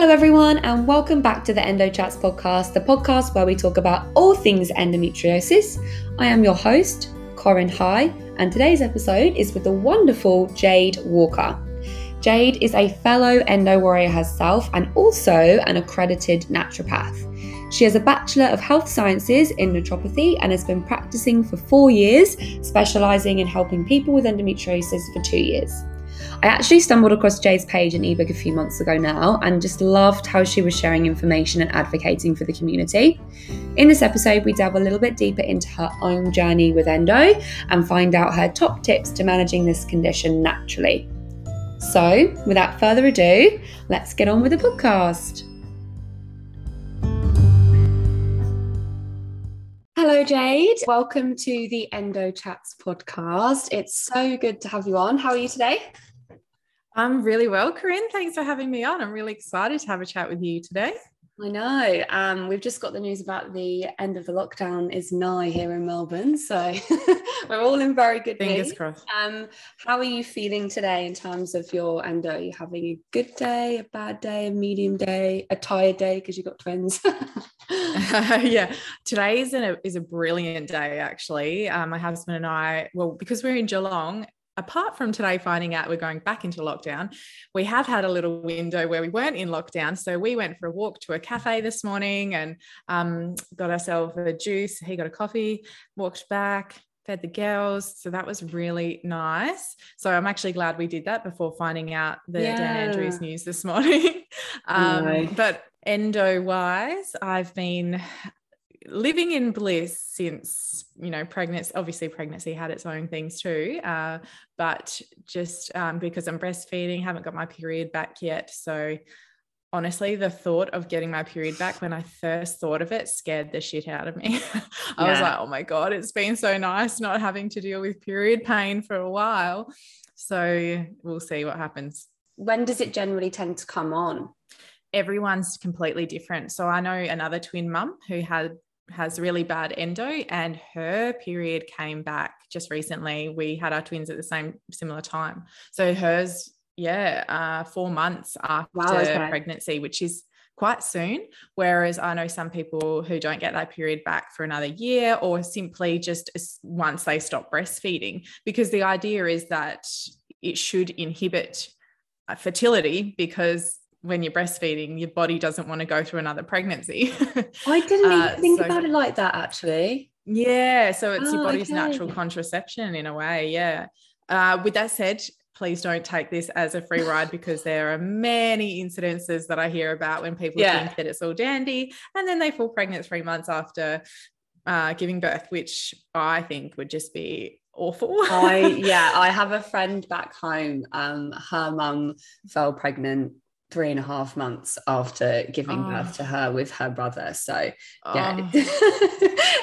Hello, everyone, and welcome back to the Endo Chats podcast, the podcast where we talk about all things endometriosis. I am your host, Corinne High, and today's episode is with the wonderful Jade Walker. Jade is a fellow endo warrior herself and also an accredited naturopath. She has a Bachelor of Health Sciences in naturopathy and has been practicing for four years, specialising in helping people with endometriosis for two years. I actually stumbled across Jade's page and ebook a few months ago now and just loved how she was sharing information and advocating for the community. In this episode, we delve a little bit deeper into her own journey with endo and find out her top tips to managing this condition naturally. So, without further ado, let's get on with the podcast. Hello, Jade. Welcome to the Endo Chats podcast. It's so good to have you on. How are you today? I'm really well, Corinne. Thanks for having me on. I'm really excited to have a chat with you today. I know. Um, we've just got the news about the end of the lockdown is nigh here in Melbourne, so we're all in very good fingers mood. crossed. Um, how are you feeling today in terms of your endo? Are you having a good day, a bad day, a medium day, a tired day because you've got twins? uh, yeah, today is a is a brilliant day actually. Um, my husband and I, well, because we're in Geelong apart from today finding out we're going back into lockdown, we have had a little window where we weren't in lockdown. So we went for a walk to a cafe this morning and um, got ourselves a juice. He got a coffee, walked back, fed the girls. So that was really nice. So I'm actually glad we did that before finding out the yeah. Dan Andrews news this morning. um, no. But endo wise, I've been living in bliss since you know pregnancy obviously pregnancy had its own things too uh, but just um, because i'm breastfeeding haven't got my period back yet. So honestly the thought of getting my period back when i first thought of it scared the shit out of me. I yeah. was like oh my god it's been so nice not having to deal with period pain for a while. So we'll see what happens. When does it generally tend to come on? Everyone's completely different. So I know another twin mum who had has really bad endo and her period came back just recently. We had our twins at the same similar time. So hers yeah uh, four months after wow, okay. pregnancy which is quite soon. Whereas i know some people who don't get that period back for another year or simply just once they stop breastfeeding because the idea is that it should inhibit uh, fertility because when you're breastfeeding, your body doesn't want to go through another pregnancy. I didn't even uh, think so, about it like that, actually. Yeah. So it's oh, your body's okay. natural contraception in a way. Yeah. Uh, with that said, please don't take this as a free ride because there are many incidences that I hear about when people yeah. think that it's all dandy and then they fall pregnant three months after uh, giving birth, which I think would just be awful. I yeah, I have a friend back home. Um, her mum fell pregnant three and a half months after giving oh. birth to her with her brother. So, yeah, oh.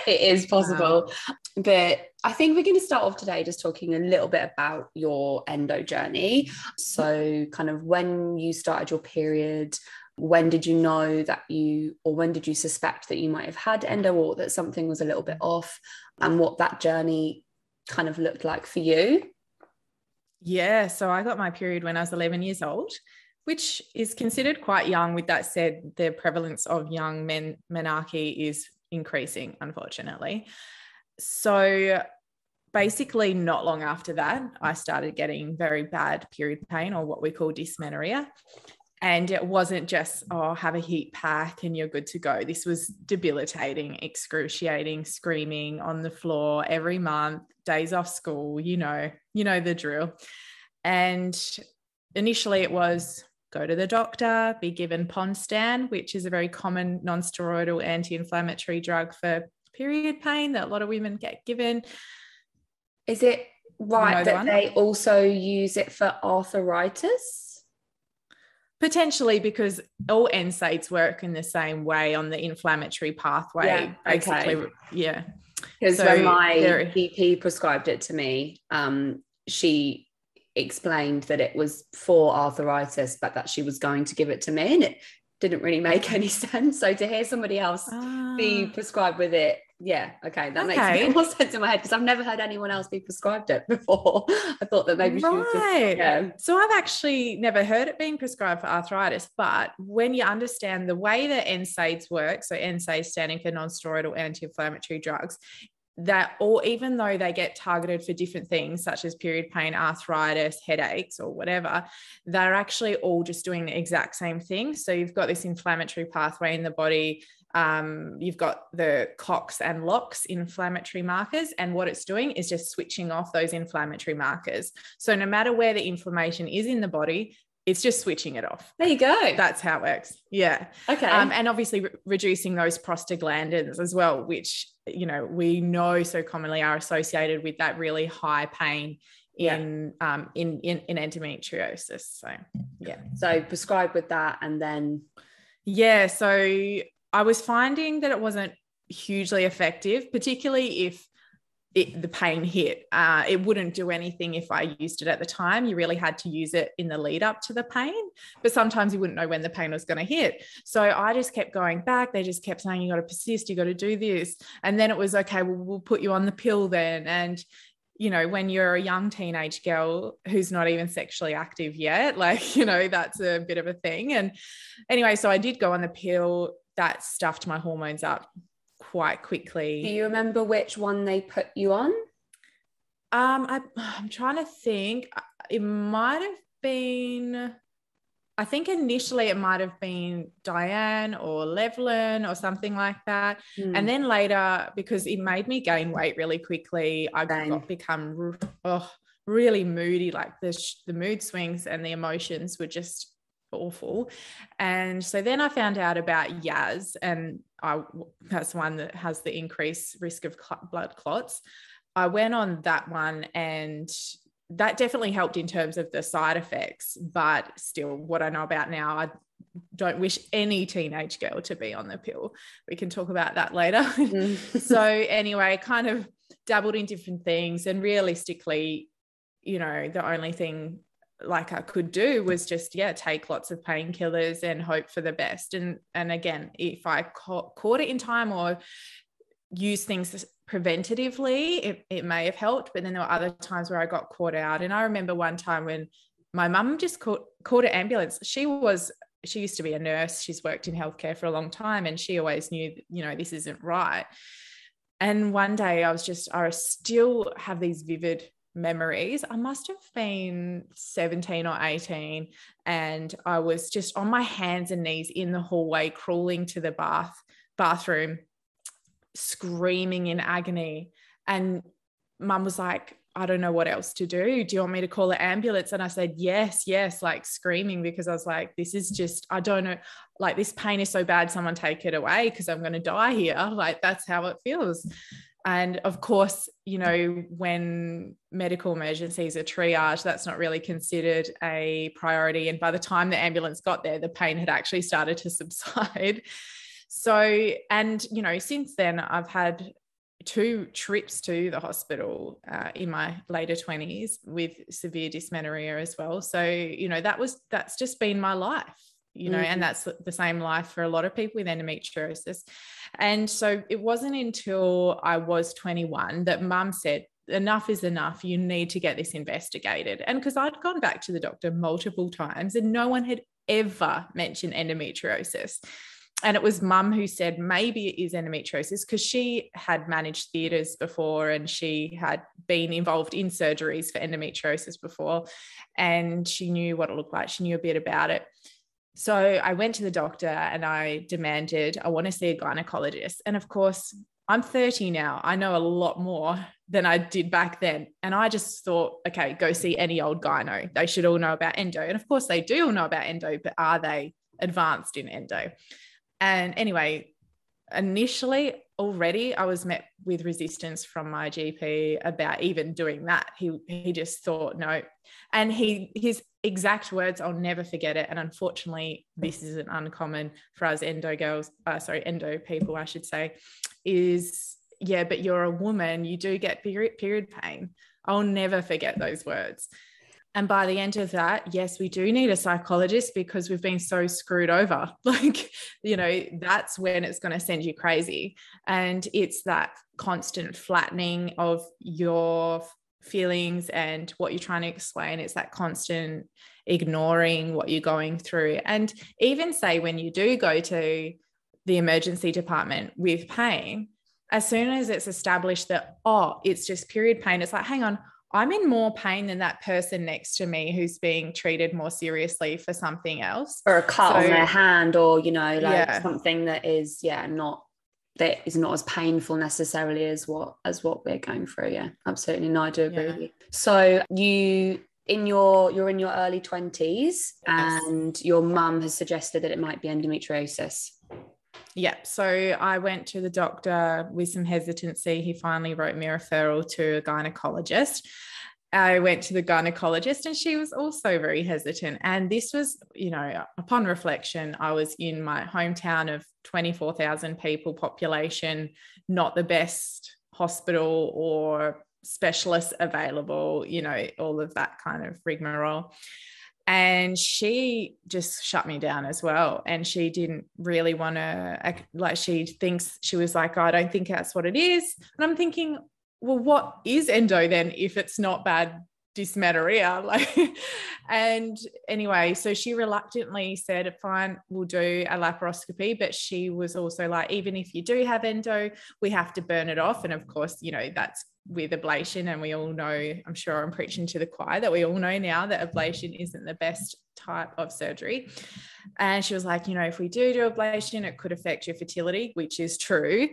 it is possible. Wow. But I think we're going to start off today just talking a little bit about your endo journey. So, kind of when you started your period, when did you know that you, or when did you suspect that you might have had endo or that something was a little bit off, and what that journey kind of looked like for you? Yeah, so I got my period when I was 11 years old which is considered quite young. With that said, the prevalence of young men menarche is increasing, unfortunately. So basically, not long after that, I started getting very bad period pain or what we call dysmenorrhea. And it wasn't just, oh, have a heat pack and you're good to go. This was debilitating, excruciating, screaming on the floor every month, days off school, you know, you know the drill. And initially it was go to the doctor, be given Ponstan, which is a very common non-steroidal anti-inflammatory drug for period pain that a lot of women get given. Is it right that they also use it for arthritis? Potentially, because all NSAIDs work in the same way on the inflammatory pathway. Yeah, basically, okay. yeah. Because so when my GP prescribed it to me, um, she explained that it was for arthritis, but that she was going to give it to me. And it didn't really make any sense. So to hear somebody else ah. be prescribed with it Yeah, okay, that makes okay. more sense in my head because I've never heard anyone else be prescribed it before. I thought that maybe right. Just, yeah. So I've actually never heard it being prescribed for arthritis, but when you understand the way that NSAIDs work, so NSAIDs standing for non-steroidal anti-inflammatory drugs, that or even though they get targeted for different things such as period pain arthritis headaches or whatever they're actually all just doing the exact same thing so you've got this inflammatory pathway in the body um, you've got the COX and LOX inflammatory markers, and what it's doing is just switching off those inflammatory markers. So, no matter where the inflammation is in the body, it's just switching it off. There you go. That's how it works. Yeah. Okay. Um, and obviously re- reducing those prostaglandins as well, which you know we know so commonly are associated with that really high pain in yeah. um in, in in endometriosis. So yeah. So prescribe with that, and then yeah. So I was finding that it wasn't hugely effective, particularly if it, the pain hit. Uh, it wouldn't do anything if I used it at the time. You really had to use it in the lead up to the pain, but sometimes you wouldn't know when the pain was going to hit. So I just kept going back. They just kept saying, You got to persist, you got to do this. And then it was, Okay, well, we'll put you on the pill then. And you know, when you're a young teenage girl who's not even sexually active yet, like, you know, that's a bit of a thing. And anyway, so I did go on the pill that stuffed my hormones up quite quickly. Do you remember which one they put you on? Um, I, I'm trying to think. It might have been. I think initially it might have been Diane or Levlen or something like that. Mm. And then later, because it made me gain weight really quickly, I Same. got become oh, really moody. Like the, the mood swings and the emotions were just awful. And so then I found out about Yaz, and I that's one that has the increased risk of cl- blood clots. I went on that one and that definitely helped in terms of the side effects, but still, what I know about now, I don't wish any teenage girl to be on the pill. We can talk about that later. Mm. so, anyway, kind of dabbled in different things, and realistically, you know, the only thing like I could do was just yeah take lots of painkillers and hope for the best. And and again if I ca- caught it in time or use things preventatively it, it may have helped but then there were other times where I got caught out. And I remember one time when my mum just caught caught an ambulance. She was she used to be a nurse. She's worked in healthcare for a long time and she always knew you know this isn't right. And one day I was just I still have these vivid memories. I must have been 17 or 18, and I was just on my hands and knees in the hallway, crawling to the bath bathroom, screaming in agony. And mum was like, I don't know what else to do. Do you want me to call an ambulance? And I said, yes, yes, like screaming because I was like, this is just, I don't know, like this pain is so bad, someone take it away because I'm going to die here. Like that's how it feels. And of course, you know, when medical emergencies are triaged, that's not really considered a priority. And by the time the ambulance got there, the pain had actually started to subside. So, and, you know, since then, I've had two trips to the hospital uh, in my later 20s with severe dysmenorrhea as well. So, you know, that was, that's just been my life you know, mm-hmm. and that's the same life for a lot of people with endometriosis. And so it wasn't until I was 21 that mum said, enough is enough. You need to get this investigated. And because I'd gone back to the doctor multiple times and no one had ever mentioned endometriosis. And it was mum who said maybe it is endometriosis because she had managed theatres before and she had been involved in surgeries for endometriosis before. And she knew what it looked like, she knew a bit about it. So I went to the doctor and I demanded, I want to see a gynecologist. And of course, I'm 30 now. I know a lot more than I did back then. And I just thought, okay, go see any old gyno. They should all know about endo. And of course, they do all know about endo, but are they advanced in endo? And anyway, initially, already I was met with resistance from my GP about even doing that. He he just thought no, and he his exact words I'll never forget it. And unfortunately, this isn't uncommon for us endo girls, uh, sorry, endo people, I should say, is yeah, but you're a woman, you do get period period pain. I'll never forget those words. And by the end of that, yes, we do need a psychologist because we've been so screwed over. Like, you know, that's when it's going to send you crazy. And it's that constant flattening of your feelings and what you're trying to explain. It's that constant ignoring what you're going through. And even say when you do go to the emergency department with pain, as soon as it's established that, oh, it's just period pain, it's like, hang on, I'm in more pain than that person next to me who's being treated more seriously for something else. Or a cut so, on their hand, or, you know, like yeah. something that is, yeah, not that is not as painful necessarily as what as what we're going through. Yeah, absolutely. No, I do agree yeah. with you. So you in your you're in your early 20s yes. and your mum has suggested that it might be endometriosis. Yep. So I went to the doctor with some hesitancy. He finally wrote me a referral to a gynecologist. I went to the gynecologist and she was also very hesitant. And this was, you know, upon reflection, I was in my hometown of 24,000 people population, not the best hospital or specialists available, you know, all of that kind of rigmarole. And she just shut me down as well. And she didn't really want to like she thinks she was like i don't think that's what it is. And i'm thinking well what is endo then if it's not bad dysmenorrhea? Like and anyway so she reluctantly said fine we'll do a laparoscopy but she was also like even if you do have endo we have to burn it off. And of course you know that's with ablation and we all know i'm sure i'm preaching to the choir that we all know now that ablation isn't the best type of surgery. And she was like you know if we do do ablation it could affect your fertility which is true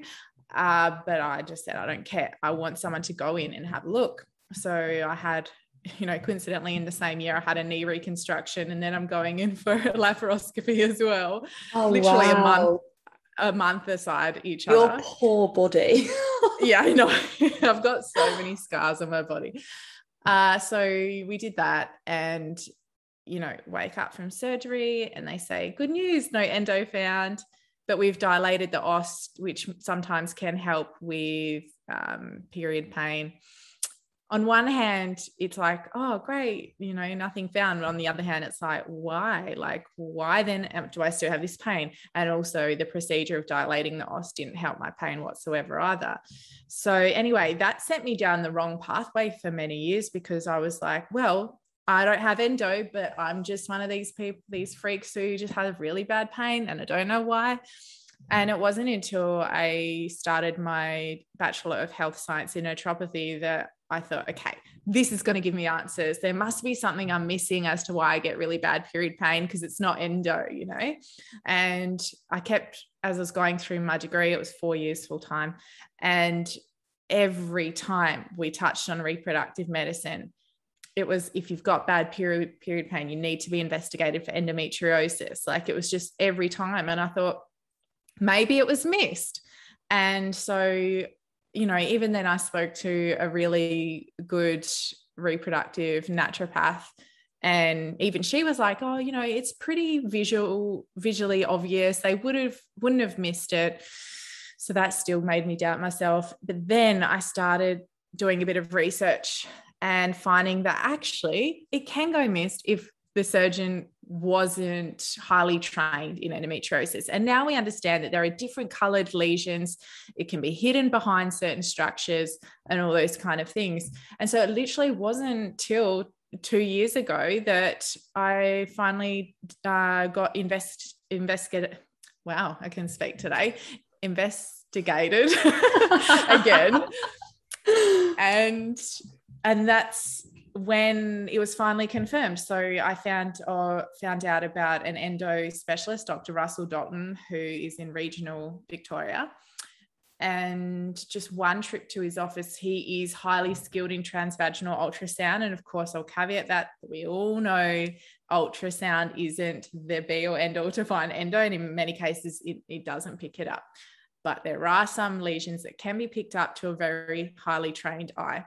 uh, but i just said i don't care i want someone to go in and have a look so i had you know coincidentally in the same year i had a knee reconstruction and then i'm going in for a laparoscopy as well oh, literally wow. a month a month aside each Your other. Your poor body. yeah, I know. I've got so many scars on my body. Uh, so we did that and, you know, wake up from surgery and they say, good news, no endo found, but we've dilated the os, which sometimes can help with um, period pain on one hand, it's like, oh, great, you know, nothing found. But on the other hand, it's like, why? Like, why then do I still have this pain? And also, the procedure of dilating the os didn't help my pain whatsoever either. So, anyway, that sent me down the wrong pathway for many years because I was like, well, I don't have endo, but I'm just one of these people, these freaks who just have really bad pain and I don't know why. And it wasn't until I started my Bachelor of Health Science in Naturopathy that I thought, okay, this is going to give me answers. There must be something I'm missing as to why I get really bad period pain because it's not endo, you know? And I kept, as I was going through my degree, it was four years full time. And every time we touched on reproductive medicine, it was if you've got bad period period pain, you need to be investigated for endometriosis. Like it was just every time. And I thought, maybe it was missed. And so, you know, even then I spoke to a really good reproductive naturopath and even she was like oh you know it's pretty visual visually obvious they would have wouldn't have missed it so that still made me doubt myself but then i started doing a bit of research and finding that actually it can go missed if the surgeon wasn't highly trained in endometriosis. And now we understand that there are different colored lesions. It can be hidden behind certain structures and all those kind of things. And so it literally wasn't till two years ago that I finally uh, got invest investigated. Wow, I can speak today. Investigated again. and and that's when it was finally confirmed. So I found or uh, found out about an endo specialist, Dr. Russell Dalton, who is in regional Victoria. And just one trip to his office, he is highly skilled in transvaginal ultrasound. And of course, I'll caveat that we all know ultrasound isn't the be or end all to find endo. And in many cases, it, it doesn't pick it up but there are some lesions that can be picked up to a very highly trained eye.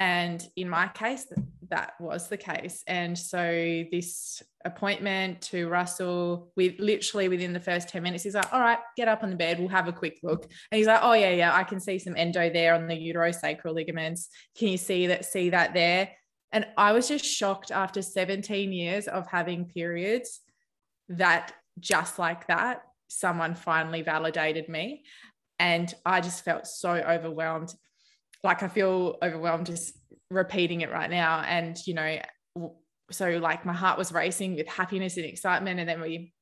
And in my case, that was the case. And so this appointment to Russell with literally within the first 10 minutes, he's like, all right, get up on the bed. We'll have a quick look. And he's like, oh yeah, yeah, I can see some endo there on the uterosacral ligaments. Can you see that, see that there? And I was just shocked after 17 years of having periods that just like that, someone finally validated me. And I just felt so overwhelmed. Like I feel overwhelmed just repeating it right now. And, you know, so like my heart was racing with happiness and excitement. And then we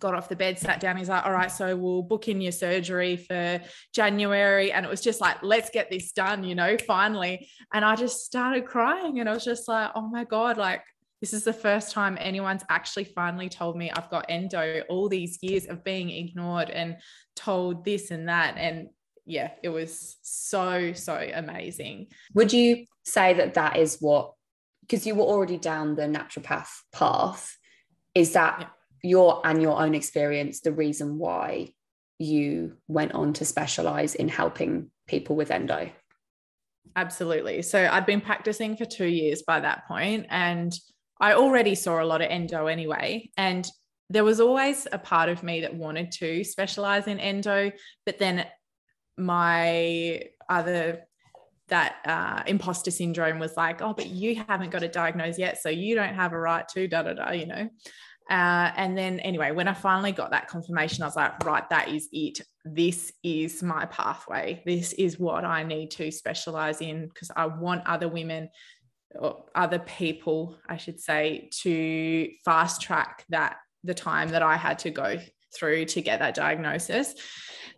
got off the bed, sat down. He's like, all right, so we'll book in your surgery for January. And it was just like, let's get this done, you know, finally. And I just started crying and I was just like, oh my God, like this is the first time anyone's actually finally told me I've got endo all these years of being ignored and told this and that. And yeah, it was so, so amazing. Would you say that that is what, because you were already down the naturopath path, is that yeah your and your own experience the reason why you went on to specialize in helping people with endo absolutely so i'd been practicing for two years by that point and i already saw a lot of endo anyway and there was always a part of me that wanted to specialize in endo but then my other that uh, imposter syndrome was like, oh, but you haven't got a diagnosis yet, so you don't have a right to da da da, you know. Uh, and then, anyway, when I finally got that confirmation, I was like, right, that is it. This is my pathway. This is what I need to specialize in because I want other women or other people, I should say, to fast track that the time that I had to go through to get that diagnosis.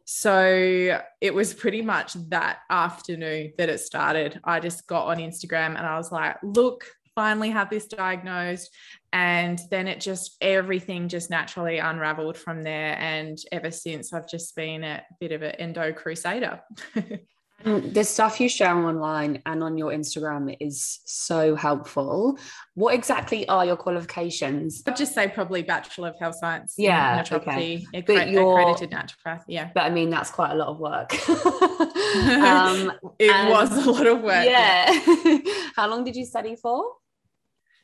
So it was pretty much that afternoon that it started. I just got on Instagram and I was like, look, finally have this diagnosed and then it just everything just naturally unraveled from there and ever since i've just been a bit of an endo crusader the stuff you share online and on your instagram is so helpful what exactly are your qualifications i'd just say probably bachelor of health science yeah naturopathy okay. but accredited naturopath yeah but i mean that's quite a lot of work um, it was a lot of work yeah. yeah. how long did you study for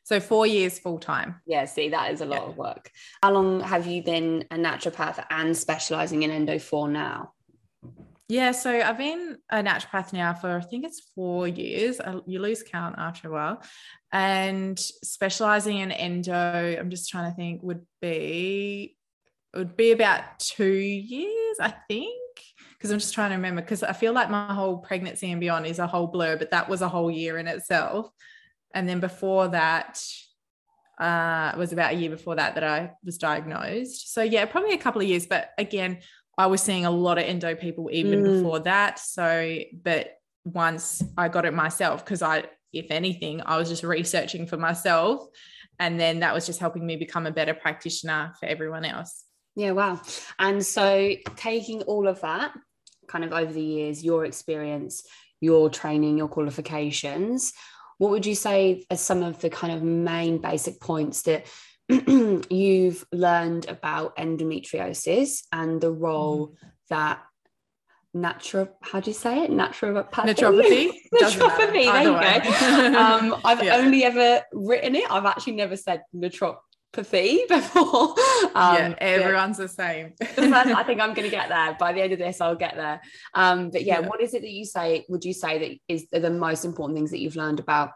so four years full time. Yeah, see, that is a lot yeah. of work. How long have you been a naturopath and specializing in endo for now? Yeah, so I've been a naturopath now for I think it's four years. You lose count after a while. And specializing in endo, I'm just trying to think, would be would be about two years, I think. Because I'm just trying to remember, because I feel like my whole pregnancy and beyond is a whole blur, but that was a whole year in itself and then before that uh, it was about a year before that that I was diagnosed. So yeah, probably a couple of years. But again, I was seeing a lot of endo people even mm. before that. So, but once I got it myself, because I, if anything, I was just researching for myself, and then that was just helping me become a better practitioner for everyone else. Yeah, wow. And so taking all of that kind of over the years, your experience, your training, your qualifications, what would you say are some of the kind of main basic points that you've learned about endometriosis and the role mm. that natural how do you say it naturopathy naturopathy naturopathy there you go um, i've yeah. only ever written it i've actually never said naturopathy before. Um, yeah, everyone's the same. I think I'm going to get there. By the end of this, I'll get there. Um, but yeah, yeah, what is it that you say? Would you say that is the most important things that you've learned about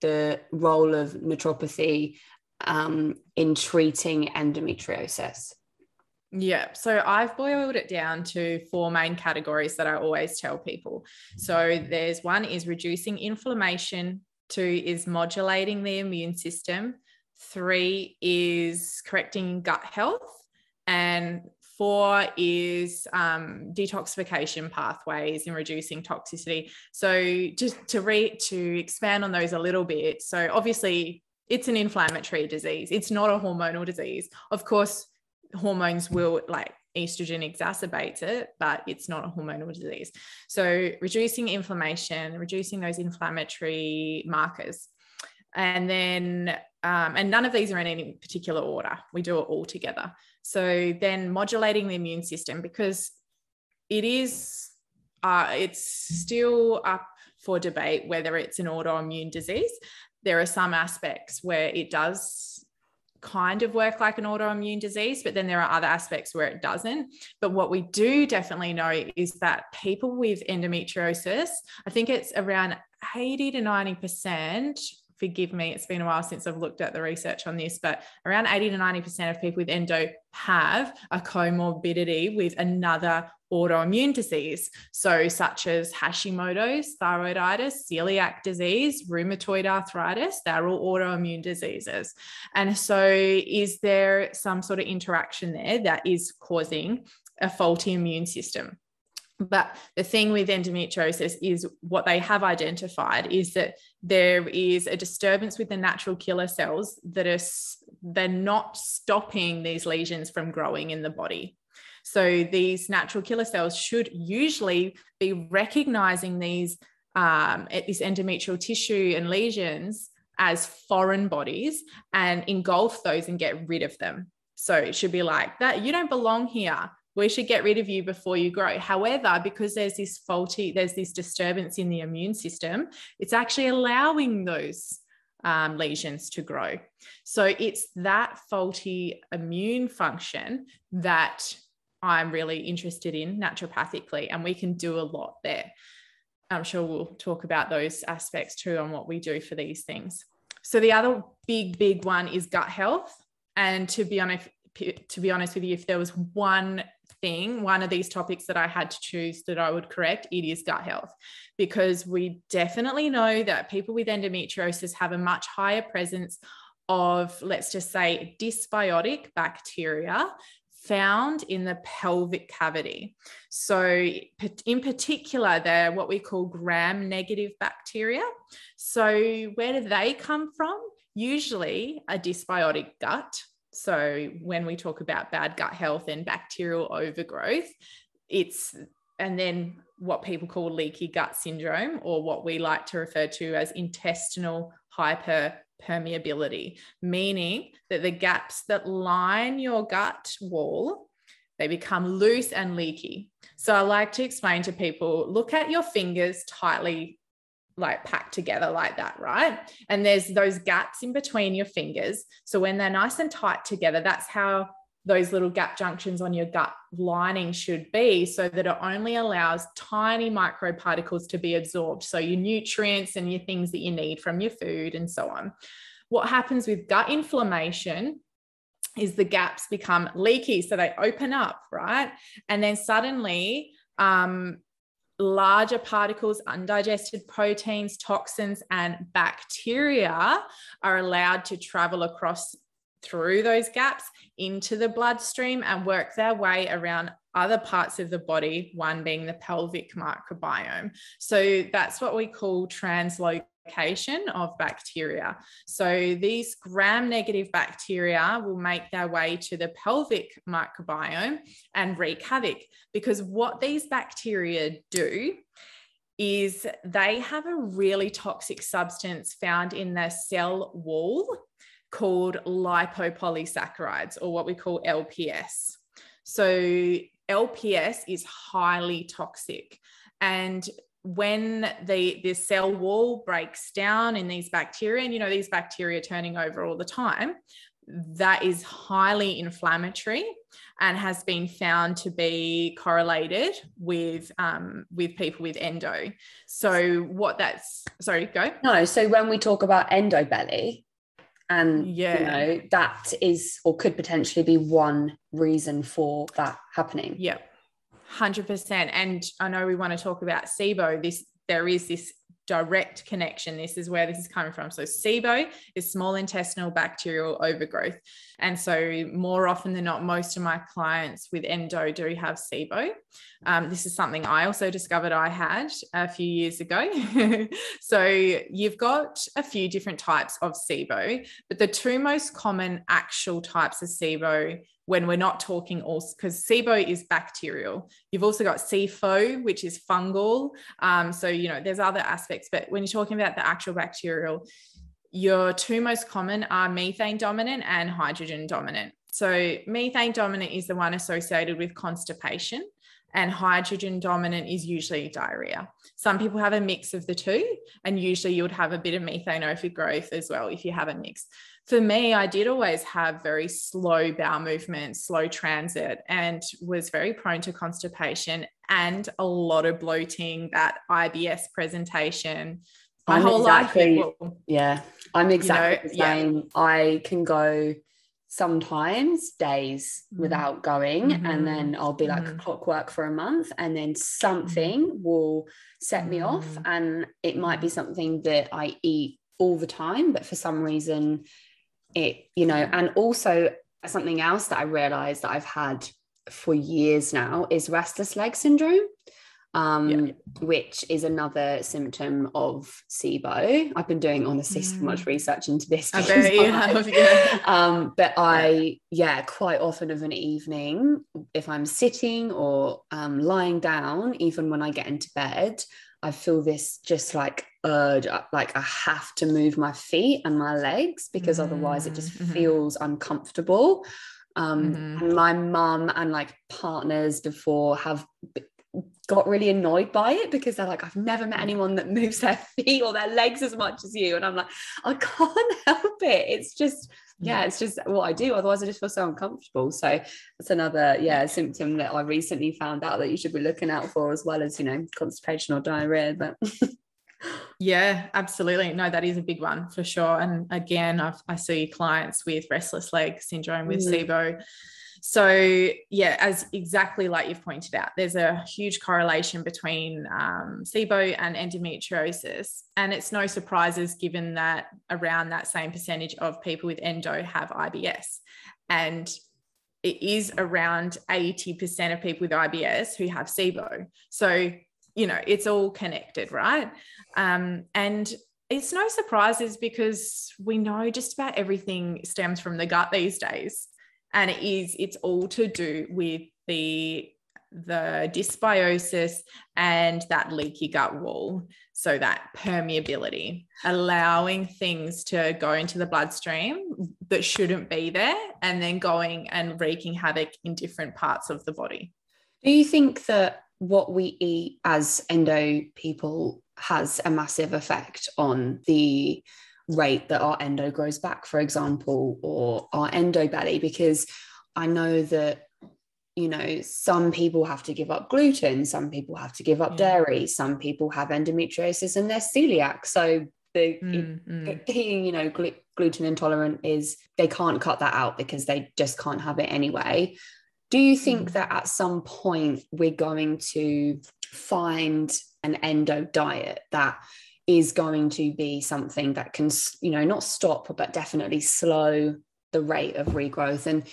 the role of naturopathy um, in treating endometriosis? Yeah, so I've boiled it down to four main categories that I always tell people. So there's one is reducing inflammation, two is modulating the immune system, Three is correcting gut health. And four is um, detoxification pathways and reducing toxicity. So just to re- to expand on those a little bit. So obviously it's an inflammatory disease. It's not a hormonal disease. Of course, hormones will like estrogen exacerbates it, but it's not a hormonal disease. So reducing inflammation, reducing those inflammatory markers. And then um, and none of these are in any particular order. We do it all together. So then modulating the immune system because it is uh, it's still up for debate whether it's an autoimmune disease. There are some aspects where it does kind of work like an autoimmune disease, but then there are other aspects where it doesn't. But what we do definitely know is that people with endometriosis, I think it's around 80 to 90% forgive me, it's been a while since I've looked at the research on this, but around 80 to 90% of people with endo have a comorbidity with another autoimmune disease. So, such as Hashimoto's, thyroiditis, celiac disease, rheumatoid arthritis, they're all autoimmune diseases. And so, is there some sort of interaction there that is causing a faulty immune system? But the thing with endometriosis is what they have identified is that there is a disturbance with the natural killer cells that are they're not stopping these lesions from growing in the body. So these natural killer cells should usually be recognizing these um, this endometrial tissue and lesions as foreign bodies and engulf those and get rid of them. So it should be like that. You don't belong here. We should get rid of you before you grow. However, because there's this faulty, there's this disturbance in the immune system, it's actually allowing those um, lesions to grow. So it's that faulty immune function that I'm really interested in naturopathically, and we can do a lot there. I'm sure we'll talk about those aspects too on what we do for these things. So the other big, big one is gut health. And to be honest, to be honest with you, if there was one thing, one of these topics that I had to choose that I would correct, it is gut health, because we definitely know that people with endometriosis have a much higher presence of, let's just say, dysbiotic bacteria found in the pelvic cavity. So, in particular, they're what we call gram negative bacteria. So, where do they come from? Usually, a dysbiotic gut. So, when we talk about bad gut health and bacterial overgrowth, it's and then what people call leaky gut syndrome, or what we like to refer to as intestinal hyper permeability, meaning that the gaps that line your gut wall they become loose and leaky. So I like to explain to people look at your fingers tightly like packed together like that, right? And there's those gaps in between your fingers. So when they're nice and tight together, that's how those little gap junctions on your gut lining should be so that it only allows tiny microparticles to be absorbed. So, your nutrients and your things that you need from your food and so on. What happens with gut inflammation is the gaps become leaky. So, they open up, right? And then suddenly, um, larger particles, undigested proteins, toxins, and bacteria are allowed to travel across through those gaps into the bloodstream and work their way around other parts of the body, one being the pelvic microbiome. So that's what we call translocation of bacteria. So these gram negative bacteria will make their way to the pelvic microbiome and wreak havoc because what these bacteria do is they have a really toxic substance found in their cell wall called lipopolysaccharides, or what we call LPS. So, LPS is highly toxic. And when the, the cell wall breaks down in these bacteria, and you know, these bacteria turning over all the time, that is highly inflammatory and has been found to be correlated with um, with people with endo. So what that's sorry, go. No, so when we talk about endobelly, and yeah you know that is or could potentially be one reason for that happening yeah 100% and i know we want to talk about sibo this there is this direct connection. This is where this is coming from. So, SIBO is small intestinal bacterial overgrowth. And so, more often than not, most of my clients with endo do have SIBO. Um, this is something I also discovered I had a few years ago. so, you've got a few different types of SIBO, but the two most common actual types of SIBO when we're not talking also because SIBO is bacterial. You've also got SIFO, which is fungal. Um, so, you know, there's other aspects, but when you're talking about the actual bacterial, your two most common are methane dominant and hydrogen dominant. So, methane dominant is the one associated with constipation, and hydrogen dominant is usually diarrhea. Some people have a mix of the two, and usually you would have a bit of methane overgrowth as well if you have a mix for me, I did always have very slow bowel movements, slow transit, and was very prone to constipation and a lot of bloating, that IBS presentation, my I'm whole exactly- life. Yeah, I'm exactly the yeah. same. I can go sometimes days Mhm. without going, Mhm. and then I'll be like Mhm. clockwork for a month, and then something will set me off, Mm. and it might be something that I eat all the time, but for some reason, it you know, and also something else that I realized that I've had for years now is restless leg syndrome um, Yeah. which is another symptom of SIBO. I've been doing honestly so much Mm. research into this. I bet you I- have, yeah. um, but I, yeah, quite often of an evening, if I'm sitting or um, lying down, even when I get into bed, I feel this just like urge, uh, like I have to move my feet and my legs because otherwise it just Mm, mhm. feels uncomfortable. Um, Mhm. my mum and like partners before have b- got really annoyed by it because they're like, I've never met anyone that moves their feet or their legs as much as you. And I'm like, I can't help it. It's just, yeah, it's just what I do. Otherwise, I just feel so uncomfortable. So that's another, yeah, symptom that I recently found out that you should be looking out for, as well as, you know, constipation or diarrhea. But Yeah, absolutely. No, that is a big one for sure. And again, I've, I see clients with restless leg syndrome with Mm. SIBO. So, yeah, as exactly like you've pointed out, there's a huge correlation between um, SIBO and endometriosis. And it's no surprises given that around that same percentage of people with endo have IBS. And it is around 80% of people with IBS who have SIBO. So, you know, it's all connected, right? Um, and it's no surprises because we know just about everything stems from the gut these days. And it is, it's all to do with the the dysbiosis and that leaky gut wall. So that permeability, allowing things to go into the bloodstream that shouldn't be there, and then going and wreaking havoc in different parts of the body. do you think that what we eat as endo people has a massive effect on the rate that our endo grows back, for example, or our endo belly? Because I know that you know some people have to give up gluten some people have to give up Yeah. dairy some people have endometriosis and they're celiac so the Mm, mm. being you know glu- gluten intolerant is they can't cut that out because they just can't have it anyway do you think Mm. that at some point we're going to find an endo diet that is going to be something that can you know not stop but definitely slow the rate of regrowth and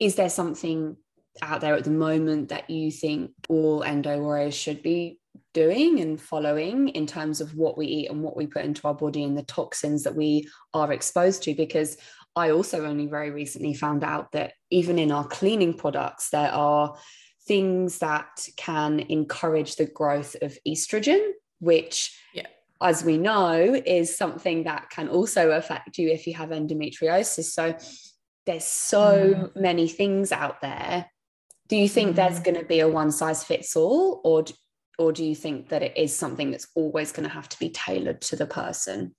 is there something out there at the moment that you think all endo warriors should be doing and following in terms of what we eat and what we put into our body and the toxins that we are exposed to because I also only very recently found out that even in our cleaning products there are things that can encourage the growth of estrogen which Yeah. As we know is something that can also affect you if you have endometriosis so there's so many things out there do you think there's Mm. going to be a one size fits all or or do you think that it is something that's always going to have to be tailored to the person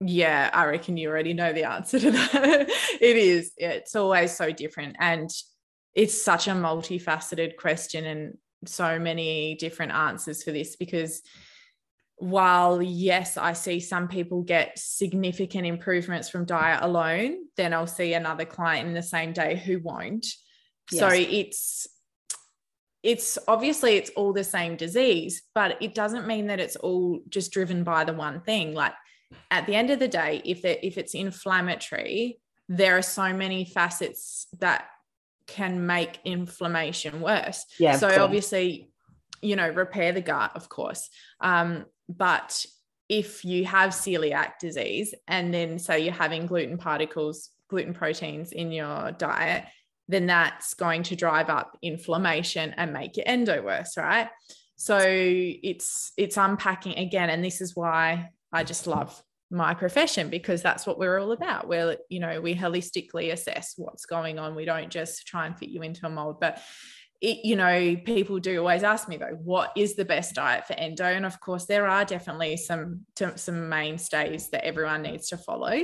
Yeah, I reckon you already know the answer to that. it is. It's always so different. And it's such a multifaceted question and so many different answers for this because while yes i see some people get significant improvements from diet alone then i'll see another client in the same day who won't. So it's it's obviously it's all the same disease but it doesn't mean that it's all just driven by the one thing. Like at the end of the day if it, if it's inflammatory there are so many facets that can make inflammation worse. Yeah, so obviously you know repair the gut of course. Um, but if you have celiac disease and then say you're having gluten particles gluten proteins in your diet then that's going to drive up inflammation and make your endo worse right? So it's it's unpacking again and this is why i just love my profession because that's what we're all about. Where you know we holistically assess what's going on. We don't just try and fit you into a mold. But it, you know people do always ask me though what is the best diet for endo? And of course there are definitely some some mainstays that everyone needs to follow.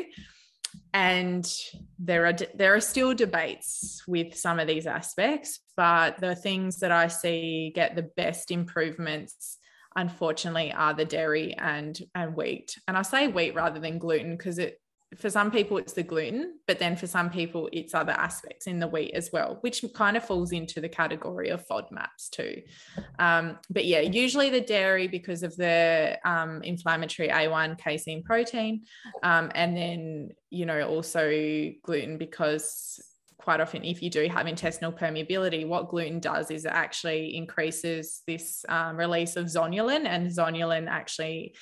And there are there are still debates with some of these aspects but the things that i see get the best improvements unfortunately are the dairy and and wheat. And i say wheat rather than gluten because it for some people it's the gluten but then for some people it's other aspects in the wheat as well which kind of falls into the category of fodmaps too. Um, but yeah usually the dairy because of the um, inflammatory a1 casein protein um, and then you know also gluten because quite often if you do have intestinal permeability what gluten does is it actually increases this um, release of zonulin and zonulin actually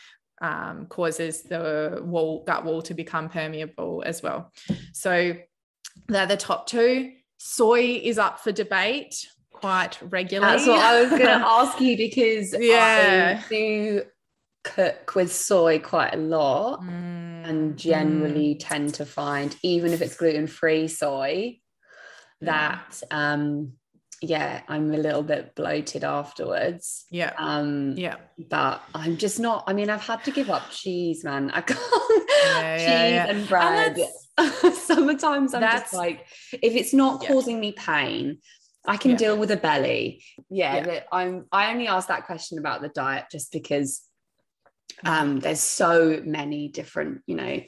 um, causes the wall gut wall to become permeable as well. So they're the top two. Soy is up for debate quite regularly. That's what i was going to ask you because yeah. I do cook with soy quite a lot mm, and generally mm. tend to find even if it's gluten-free soy that um yeah i'm a little bit bloated afterwards. Yeah. Um yeah. but i'm just not i mean i've had to give up cheese man. I can't yeah, cheese yeah, yeah. and bread. and sometimes i'm just like if it's not causing me pain i can deal with a belly. Yeah, i'm i only asked that question about the diet just because um there's so many different you know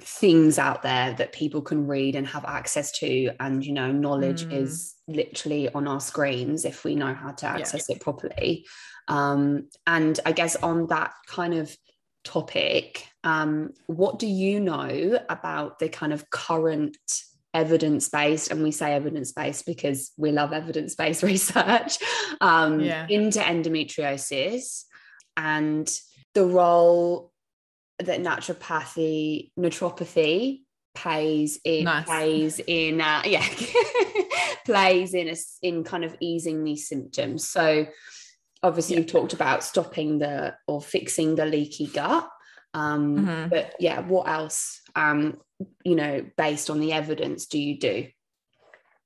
things out there that people can read and have access to and you know knowledge mm. is literally on our screens if we know how to access yeah. it properly um, and i guess on that kind of topic um, what do you know about the kind of current evidence based and we say evidence based because we love evidence based research um, yeah. into endometriosis and the role that naturopathy, naturopathy plays in nice. plays in uh, yeah plays in a, in kind of easing these symptoms. So obviously yeah. you've talked about stopping the or fixing the leaky gut. Um, mm-hmm. But yeah, what else? Um, you know, based on the evidence, do you do?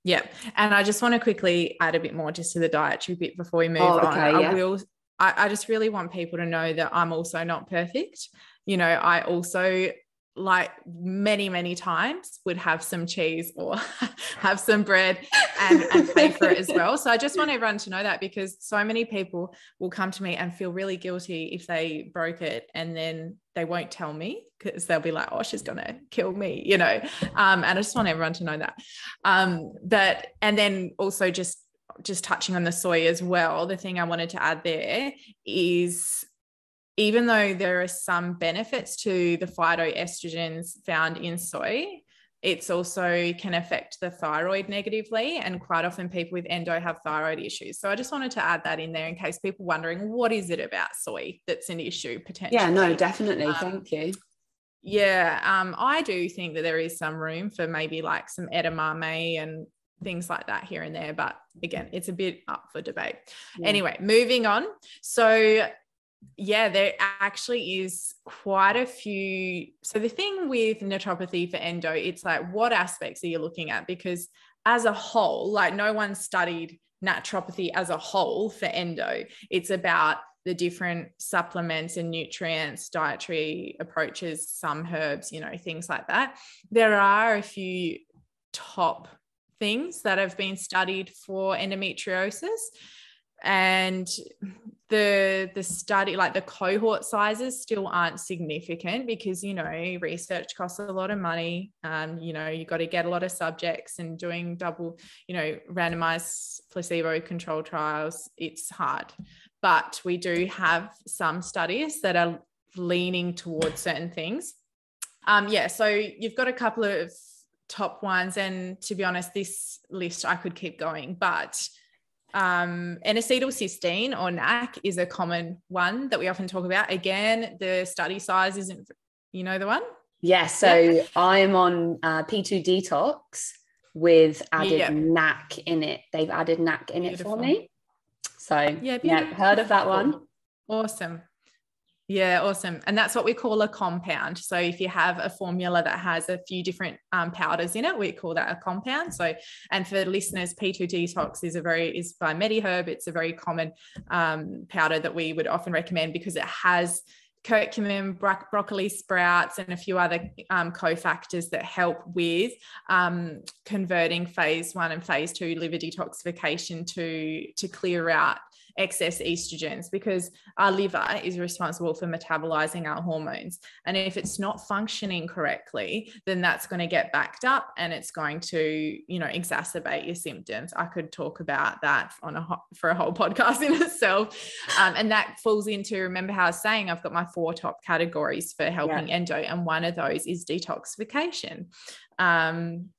Yeah, and I just want to quickly add a bit more just to the dietary bit before we move oh, okay, on. Yeah. I will. I, I just really want people to know that I'm also not perfect you know, I also like many many times would have some cheese or have some bread and, and pay for it as well. So i just want everyone to know that because so many people will come to me and feel really guilty if they broke it and then they won't tell me because they'll be like oh she's gonna kill me you know? Um, and i just want everyone to know that. Um, but and then also just just touching on the soy as well the thing i wanted to add there is even though there are some benefits to the phytoestrogens found in soy, it's also can affect the thyroid negatively. And quite often people with endo have thyroid issues. So I just wanted to add that in there in case people wondering what is it about soy that's an issue potentially. Yeah, no, definitely. Um, Thank you. Yeah, um, I do think that there is some room for maybe like some edamame and things like that here and there. But again, it's a bit up for debate. Yeah. Anyway, moving on. So yeah, there actually is quite a few. So the thing with naturopathy for endo, it's like what aspects are you looking at? Because as a whole, like no one studied naturopathy as a whole for endo. It's about the different supplements and nutrients, dietary approaches, some herbs, you know, things like that. There are a few top things that have been studied for endometriosis and the the study like the cohort sizes still aren't significant because you know research costs a lot of money. Um you know you got to get a lot of subjects and doing double you know randomized placebo control trials it's hard. But we do have some studies that are leaning towards certain things. Um yeah so you've got a couple of top ones and to be honest this list I could keep going but um, N-acetylcysteine or NAC is a common one that we often talk about. Again, the study size isn't, you know, the one? Yeah. So yeah. I'm on uh, P2 detox with added yeah. NAC in it. They've added NAC in beautiful. it for me. So yeah, yeah, heard of that one. Awesome. Yeah, awesome. And that's what we call a compound. So if you have a formula that has a few different um, powders in it, we call that a compound. So, and for listeners, P2 detox is a very is by MediHerb. It's a very common um, powder that we would often recommend because it has curcumin, bro- broccoli sprouts, and a few other um, cofactors that help with um, converting phase one and phase two liver detoxification to to clear out excess estrogens because our liver is responsible for metabolizing our hormones. And if it's not functioning correctly, then that's going to get backed up and it's going to, you know, exacerbate your symptoms. I could talk about that on a for a whole podcast in itself. Um, and that falls into remember how I was saying I've got my four top categories for helping yeah. endo, and one of those is detoxification. Um,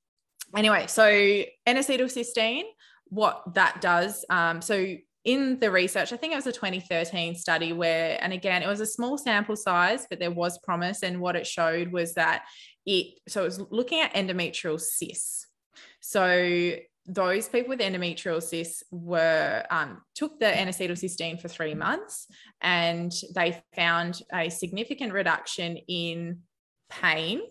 anyway, so N-acetylcysteine, what that does, um, so in the research, I think it was a 2013 study where, and again, it was a small sample size, but there was promise. And what it showed was that it, so it was looking at endometrial cysts. So those people with endometrial cysts were um, took the N-acetylcysteine for three months, and they found a significant reduction in pain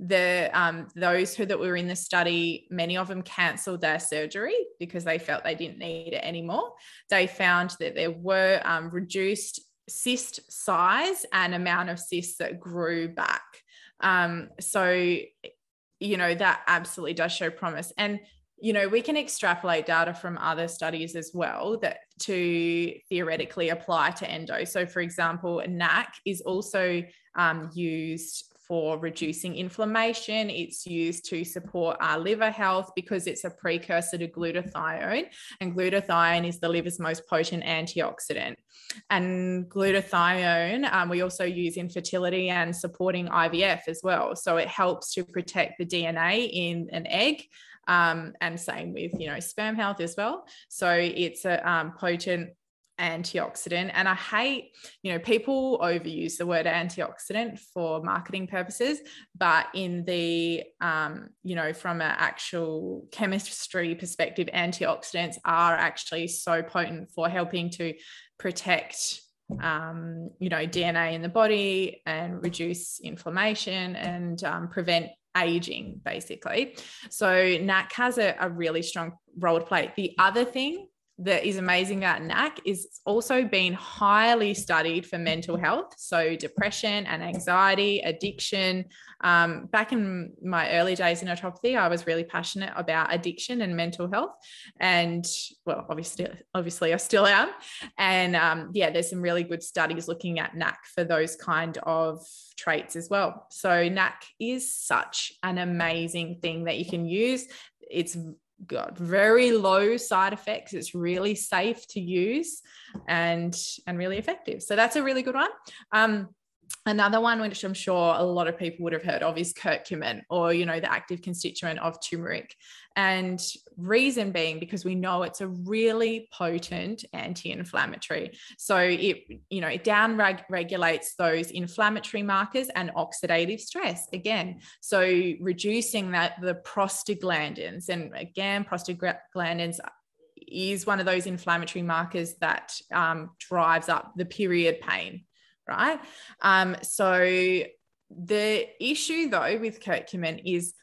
the um, those who that were in the study, many of them cancelled their surgery because they felt they didn't need it anymore. They found that there were um, reduced cyst size and amount of cysts that grew back. Um, so, you know, that absolutely does show promise. And you know, we can extrapolate data from other studies as well that to theoretically apply to endo. So, for example, NAC is also um, used for reducing inflammation. It's used to support our liver health because it's a precursor to glutathione. And glutathione is the liver's most potent antioxidant. And glutathione, um, we also use in fertility and supporting IVF as well. So it helps to protect the DNA in an egg. Um, and same with you know sperm health as well. So it's a um, potent antioxidant. And i hate you know people overuse the word antioxidant for marketing purposes but in the um, you know from an actual chemistry perspective antioxidants are actually so potent for helping to protect um, you know dna in the body and reduce inflammation and um, prevent aging basically. So nac has a, a really strong role to play. The other thing that is amazing about NAC is it's also been highly studied for mental health. So, depression and anxiety, addiction. Um, back in my early days in naturopathy, I was really passionate about addiction and mental health. And well, obviously, obviously, I still am. And um, yeah, there's some really good studies looking at NAC for those kind of traits as well. So, NAC is such an amazing thing that you can use. It's got very low side effects. It's really safe to use and and really effective. So that's a really good one. Um, Another one, which I'm sure a lot of people would have heard of, is curcumin, or you know, the active constituent of turmeric. And reason being because we know it's a really potent anti-inflammatory. So it, you know, it down regulates those inflammatory markers and oxidative stress again. So reducing that the prostaglandins, and again, prostaglandins is one of those inflammatory markers that um, drives up the period pain right? Um, so the issue though with curcumin is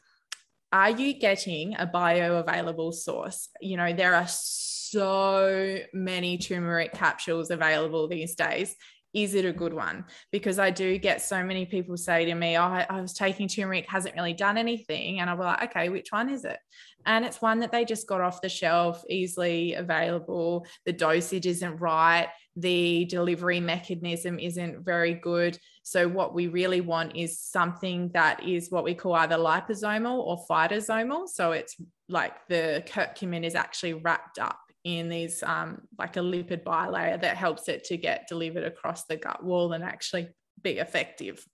are you getting a bioavailable source? You know, there are so many turmeric capsules available these days. Is it a good one? Because I do get so many people say to me, oh, I was taking turmeric, hasn't really done anything. And I'll be like, okay, which one is it? And it's one that they just got off the shelf, easily available. The dosage isn't right the delivery mechanism isn't very good. So, what we really want is something that is what we call either liposomal or phytosomal. So, it's like the curcumin is actually wrapped up in these, um, like a lipid bilayer that helps it to get delivered across the gut wall and actually be effective.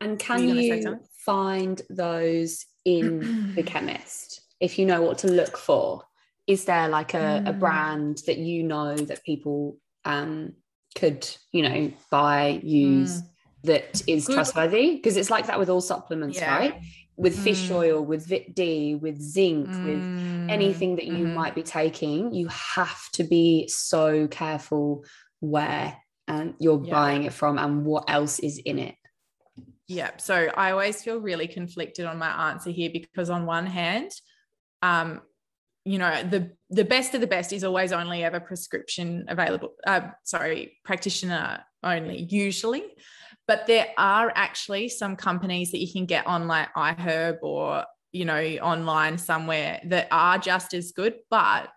And can you, you find those in the chemist if you know what to look for? Is there like a, mm. a brand that you know that people um, could, you know, buy, use mm. that is Good. trustworthy. Because it's like that with all supplements, yeah. right? With mm. fish oil, with Vit D, with zinc, mm. with anything that you mm. might be taking, you have to be so careful where um, you're yeah. buying it from and what else is in it. Yeah. So I always feel really conflicted on my answer here because, on one hand, um, you know the the best of the best is always only ever prescription available uh, sorry practitioner only usually but there are actually some companies that you can get on like iherb or you know online somewhere that are just as good but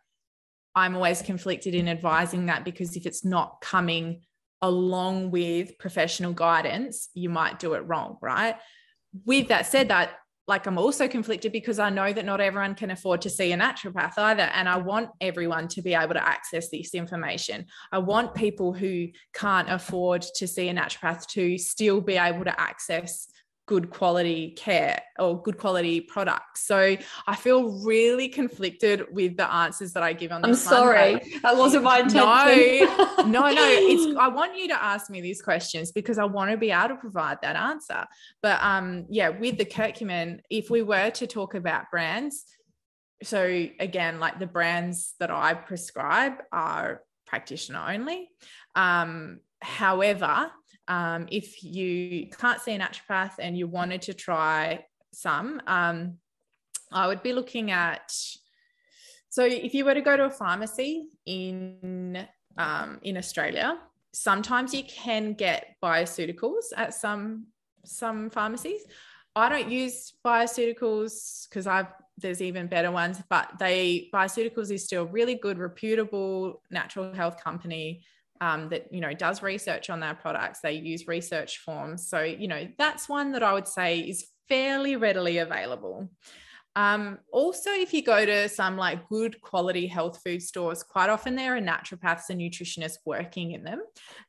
I'm always conflicted in advising that because if it's not coming along with professional guidance, you might do it wrong, right? With that said, that like I'm also conflicted because I know that not everyone can afford to see a naturopath either. And I want everyone to be able to access this information. I want people who can't afford to see a naturopath to still be able to access good quality care or good quality products. So I feel really conflicted with the answers that I give on this. I'm sorry. One, that wasn't my intention. No, no, no. It's I want you to ask me these questions because I want to be able to provide that answer. But um, yeah, with the curcumin, if we were to talk about brands, so again, like the brands that I prescribe are practitioner only. Um, however, um, if you can't see a naturopath and you wanted to try some, um, I would be looking at. So, if you were to go to a pharmacy in um, in Australia, sometimes you can get bioceuticals at some some pharmacies. I don't use bioceuticals because I've there's even better ones, but they bioceuticals is still a really good, reputable natural health company um, that you know does research on their products. They use research forms. So you know that's one that i would say is fairly readily available. Um, also if you go to some like good quality health food stores quite often there are naturopaths and nutritionists working in them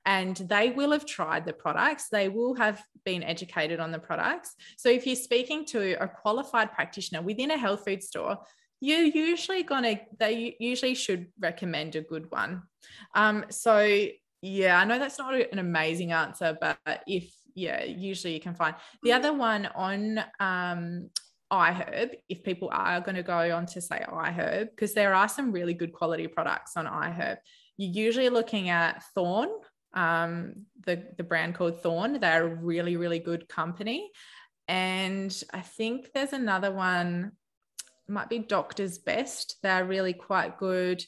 and they will have tried the products. They will have been educated on the products. So if you're speaking to a qualified practitioner within a health food store you're usually gonna they usually should recommend a good one um so yeah i know that's not an amazing answer but if yeah usually you can find the other one on um iherb if people are going to go on to say iherb because there are some really good quality products on iherb you're usually looking at Thorne, um, the the brand called Thorne. they're a really really good company and i think there's another one might be Doctor's Best. They're really quite good.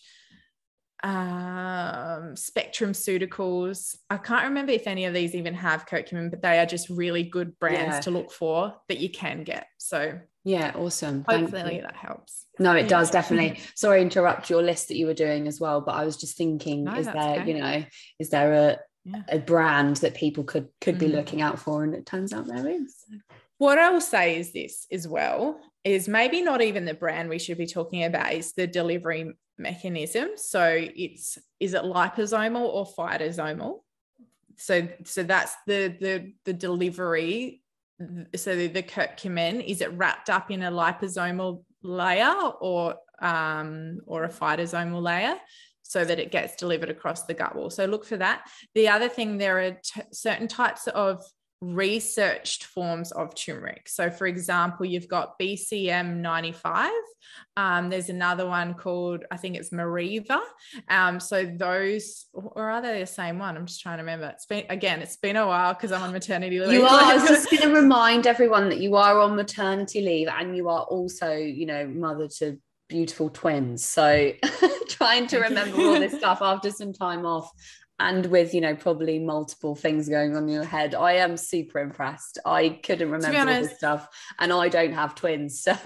Um, Spectrum Pharmaceuticals. I can't remember if any of these even have curcumin, but they are just really good brands yeah. to look for that you can get. So yeah, awesome. Hopefully that helps. No, it yeah. does definitely. Sorry, interrupt your list that you were doing as well, but I was just thinking, no, is there, okay. you know, is there a yeah. a brand that people could could be mm. looking out for? And it turns out there is. What I will say is this as well is maybe not even the brand we should be talking about is the delivery mechanism. So it's is it liposomal or phytosomal? So so that's the the the delivery. So the, the curcumin is it wrapped up in a liposomal layer or um, or a phytosomal layer so that it gets delivered across the gut wall. So look for that. The other thing, there are t- certain types of researched forms of turmeric. So, for example, you've got BCM 95. Um, there's another one called, I think it's Meriva. Um, so, those, or are they the same one? I'm just trying to remember. It's been, again, it's been a while because I'm on maternity leave. You are. I was just going to remind everyone that you are on maternity leave and you are also, you know, mother to beautiful twins. So, trying to remember all this stuff after some time off and with you know probably multiple things going on in your head i am super impressed. I couldn't remember all this stuff and i don't have twins so.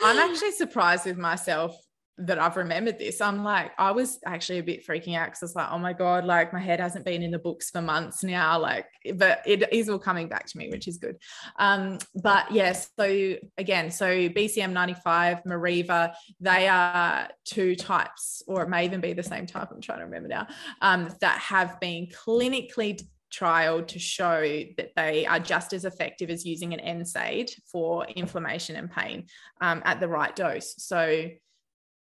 I'm actually surprised with myself that I've remembered this. I'm like, I was actually a bit freaking out because it's like, oh my God, like my head hasn't been in the books for months now. Like, but it is all coming back to me, which is good. Um, but yes, so again, so BCM 95, Meriva, they are two types, or it may even be the same type. I'm trying to remember now, um, that have been clinically trial to show that they are just as effective as using an NSAID for inflammation and pain um, at the right dose. So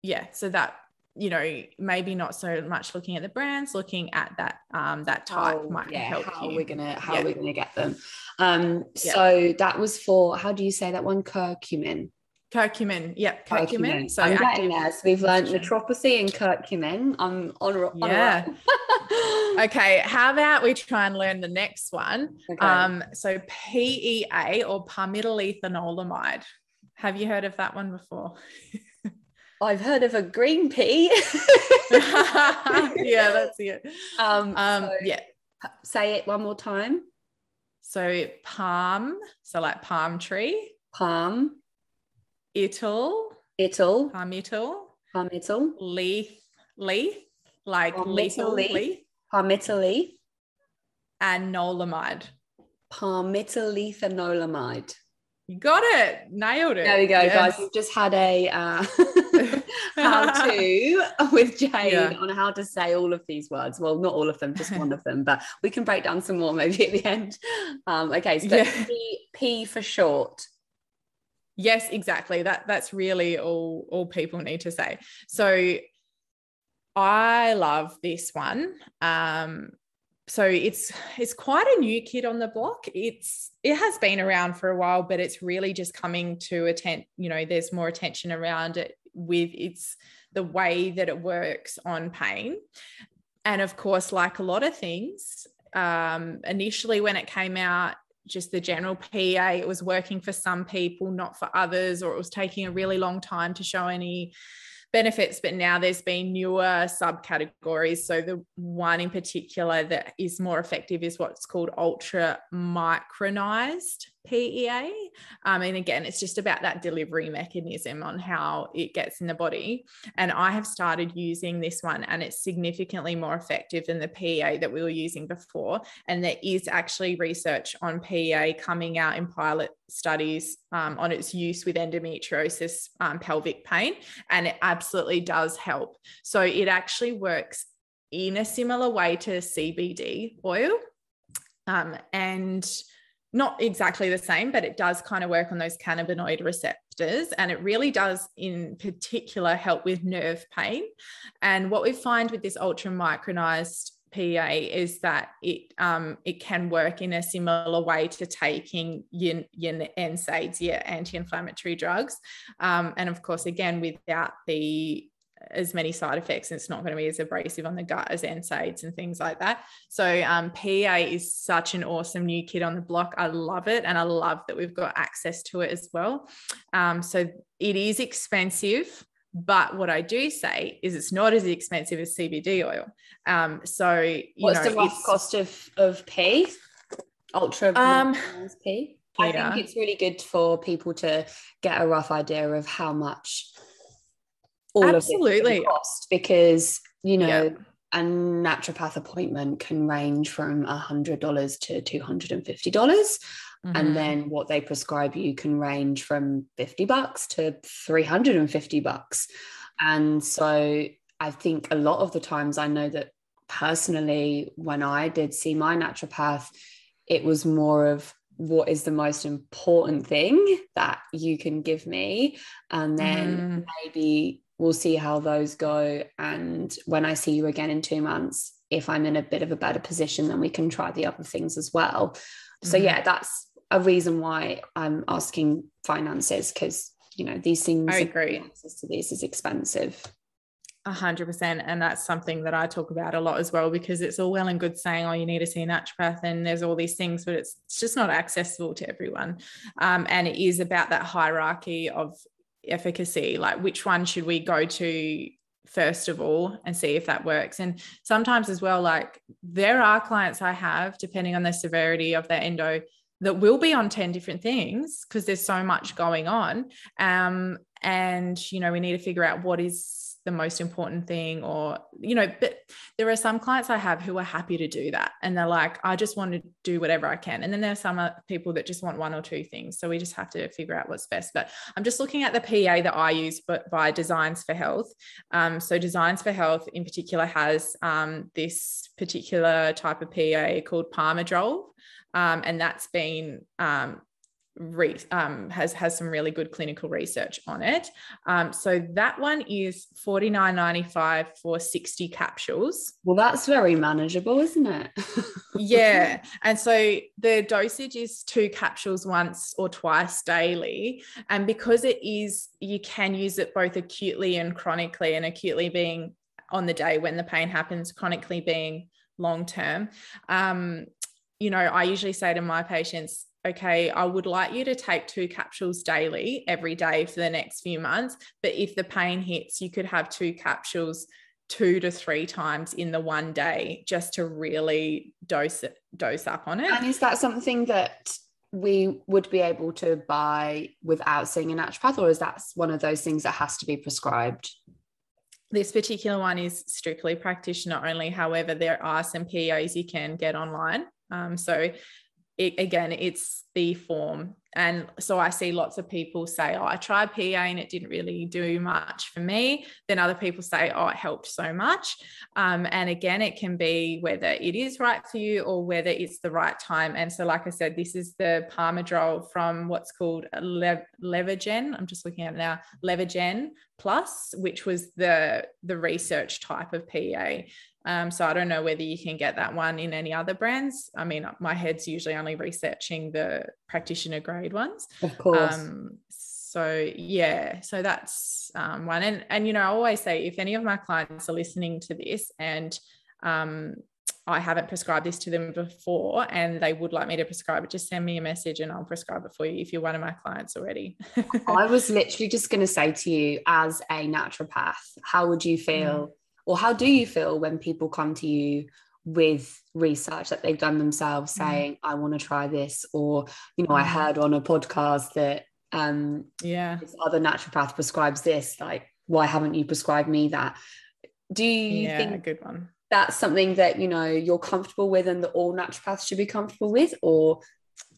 yeah, so that you know maybe not so much looking at the brands looking at that um that type oh, might yeah, help how you. we're gonna how yeah. we're gonna get them um yeah. so that was for how do you say that one curcumin curcumin yep curcumin, curcumin. so I'm getting there so we've learned naturopathy and curcumin I'm on, on yeah okay how about we try and learn the next one okay. um so PEA or palmitoylethanolamide have you heard of that one before I've heard of a green pea. yeah, that's it. Um, um so yeah. Say it one more time. So palm, so like palm tree. Palm. Ital. Ital. Palmital. Palmital. Leaf, leaf, like lethal Palmitoyl leaf, Palmitoyl. and nolamide. Palmitoyl You got it. Nailed it. There we go, Yes. guys. We've just had a uh, how to with Jade Yeah. on how to say all of these words. Well, not all of them, just one of them, but we can break down some more maybe at the end. Um, okay, so Yeah. P, P for short. Yes, exactly. That that's really all all people need to say. So I love this one. Um so it's it's quite a new kid on the block. It's it has been around for a while, but it's really just coming to attend, you know, there's more attention around it with its the way that it works on pain. And of course, like a lot of things, um, initially when it came out, just the general PEA, it was working for some people, not for others, or it was taking a really long time to show any benefits. But now there's been newer subcategories. So the one in particular that is more effective is what's called ultra micronized PEA. Um, and again, it's just about that delivery mechanism on how it gets in the body. And I have started using this one, and it's significantly more effective than the PEA that we were using before. And there is actually research on PEA coming out in pilot studies um, on its use with endometriosis um, pelvic pain. And it absolutely does help. So it actually works in a similar way to CBD oil. Um, and not exactly the same, but it does kind of work on those cannabinoid receptors. And it really does, in particular, help with nerve pain. And what we find with this ultra micronized PEA is that it um, it can work in a similar way to taking your, your NSAIDs, your anti-inflammatory drugs, um, and of course, again, without the as many side effects and it's not going to be as abrasive on the gut as NSAIDs and things like that. So um, PEA is such an awesome new kid on the block. I love it. And I love that we've got access to it as well. Um, so it is expensive. But what I do say is it's not as expensive as CBD oil. Um, so you What's know, the rough cost of, of P? Ultra Um, P? I think it's really good for people to get a rough idea of how much all Absolutely. cost because you know Yeah. a naturopath appointment can range from $100 to $250 Mhm. and then what they prescribe you can range from 50 bucks to 350 bucks and so i think a lot of the times i know that personally when i did see my naturopath it was more of what is the most important thing that you can give me and then Mhm. maybe we'll see how those go and when i see you again in 2 months if i'm in a bit of a better position then we can try the other things as well so Mhm. yeah that's a reason why i'm asking finances because you know these things I agree. access to these is expensive A hundred percent. And that's something that I talk about a lot as well, because it's all well and good saying, oh, you need to see a naturopath and there's all these things, but it's, it's just not accessible to everyone. Um, and it is about that hierarchy of efficacy. Like, which one should we go to first of all and see if that works? And sometimes as well, like, there are clients I have, depending on the severity of their endo, that will be on 10 different things because there's so much going on. Um, and, you know, we need to figure out what is the most important thing or you know but there are some clients i have who are happy to do that and they're like i just want to do whatever i can. And then there are some uh, people that just want one or two things. So we just have to figure out what's best. But i'm just looking at the pa that i use but by designs for health. Um, so designs for health in particular has um, this particular type of pa called palmidrol um, and that's been um, re- um, has has some really good clinical research on it. Um, so that one is forty nine ninety five for sixty capsules. well that's very manageable isn't it Yeah, and so the dosage is two capsules once or twice daily, and because it is, you can use it both acutely and chronically, and acutely being on the day when the pain happens, chronically being long term. Um, you know, I usually say to my patients, okay, I would like you to take two capsules daily every day for the next few months. But if the pain hits, you could have two capsules two to three times in the one day just to really dose it, dose up on it. and is that something that we would be able to buy without seeing a naturopath or is that one of those things that has to be prescribed this particular one is strictly practitioner only. However, there are some PEAs you can get online. Um, so it, again, it's the form. And so I see lots of people say, Oh, I tried PEA and it didn't really do much for me. Then other people say, Oh, it helped so much. Um, and again, it can be whether it is right for you or whether it's the right time. And so, like I said, this is the Palmidrol from what's called Le- Levagen. I'm just looking at it now, Levagen Plus, which was the, the research type of PEA. Um, so I don't know whether you can get that one in any other brands. I mean, my head's usually only researching the practitioner grade ones. Of course. Um, so yeah, so that's um, one. And and you know, I always say if any of my clients are listening to this and um, I haven't prescribed this to them before and they would like me to prescribe it, just send me a message and I'll prescribe it for you if you're one of my clients already. I was literally just going to say to you, as a naturopath, how would you feel? Mm or how do you feel when people come to you with research that they've done themselves mm. saying mm. i want to try this or you know mm. i heard on a podcast that um yeah this other naturopath prescribes this like why haven't you prescribed me that do you yeah, think a good one that's something that you know you're comfortable with and that all naturopaths should be comfortable with or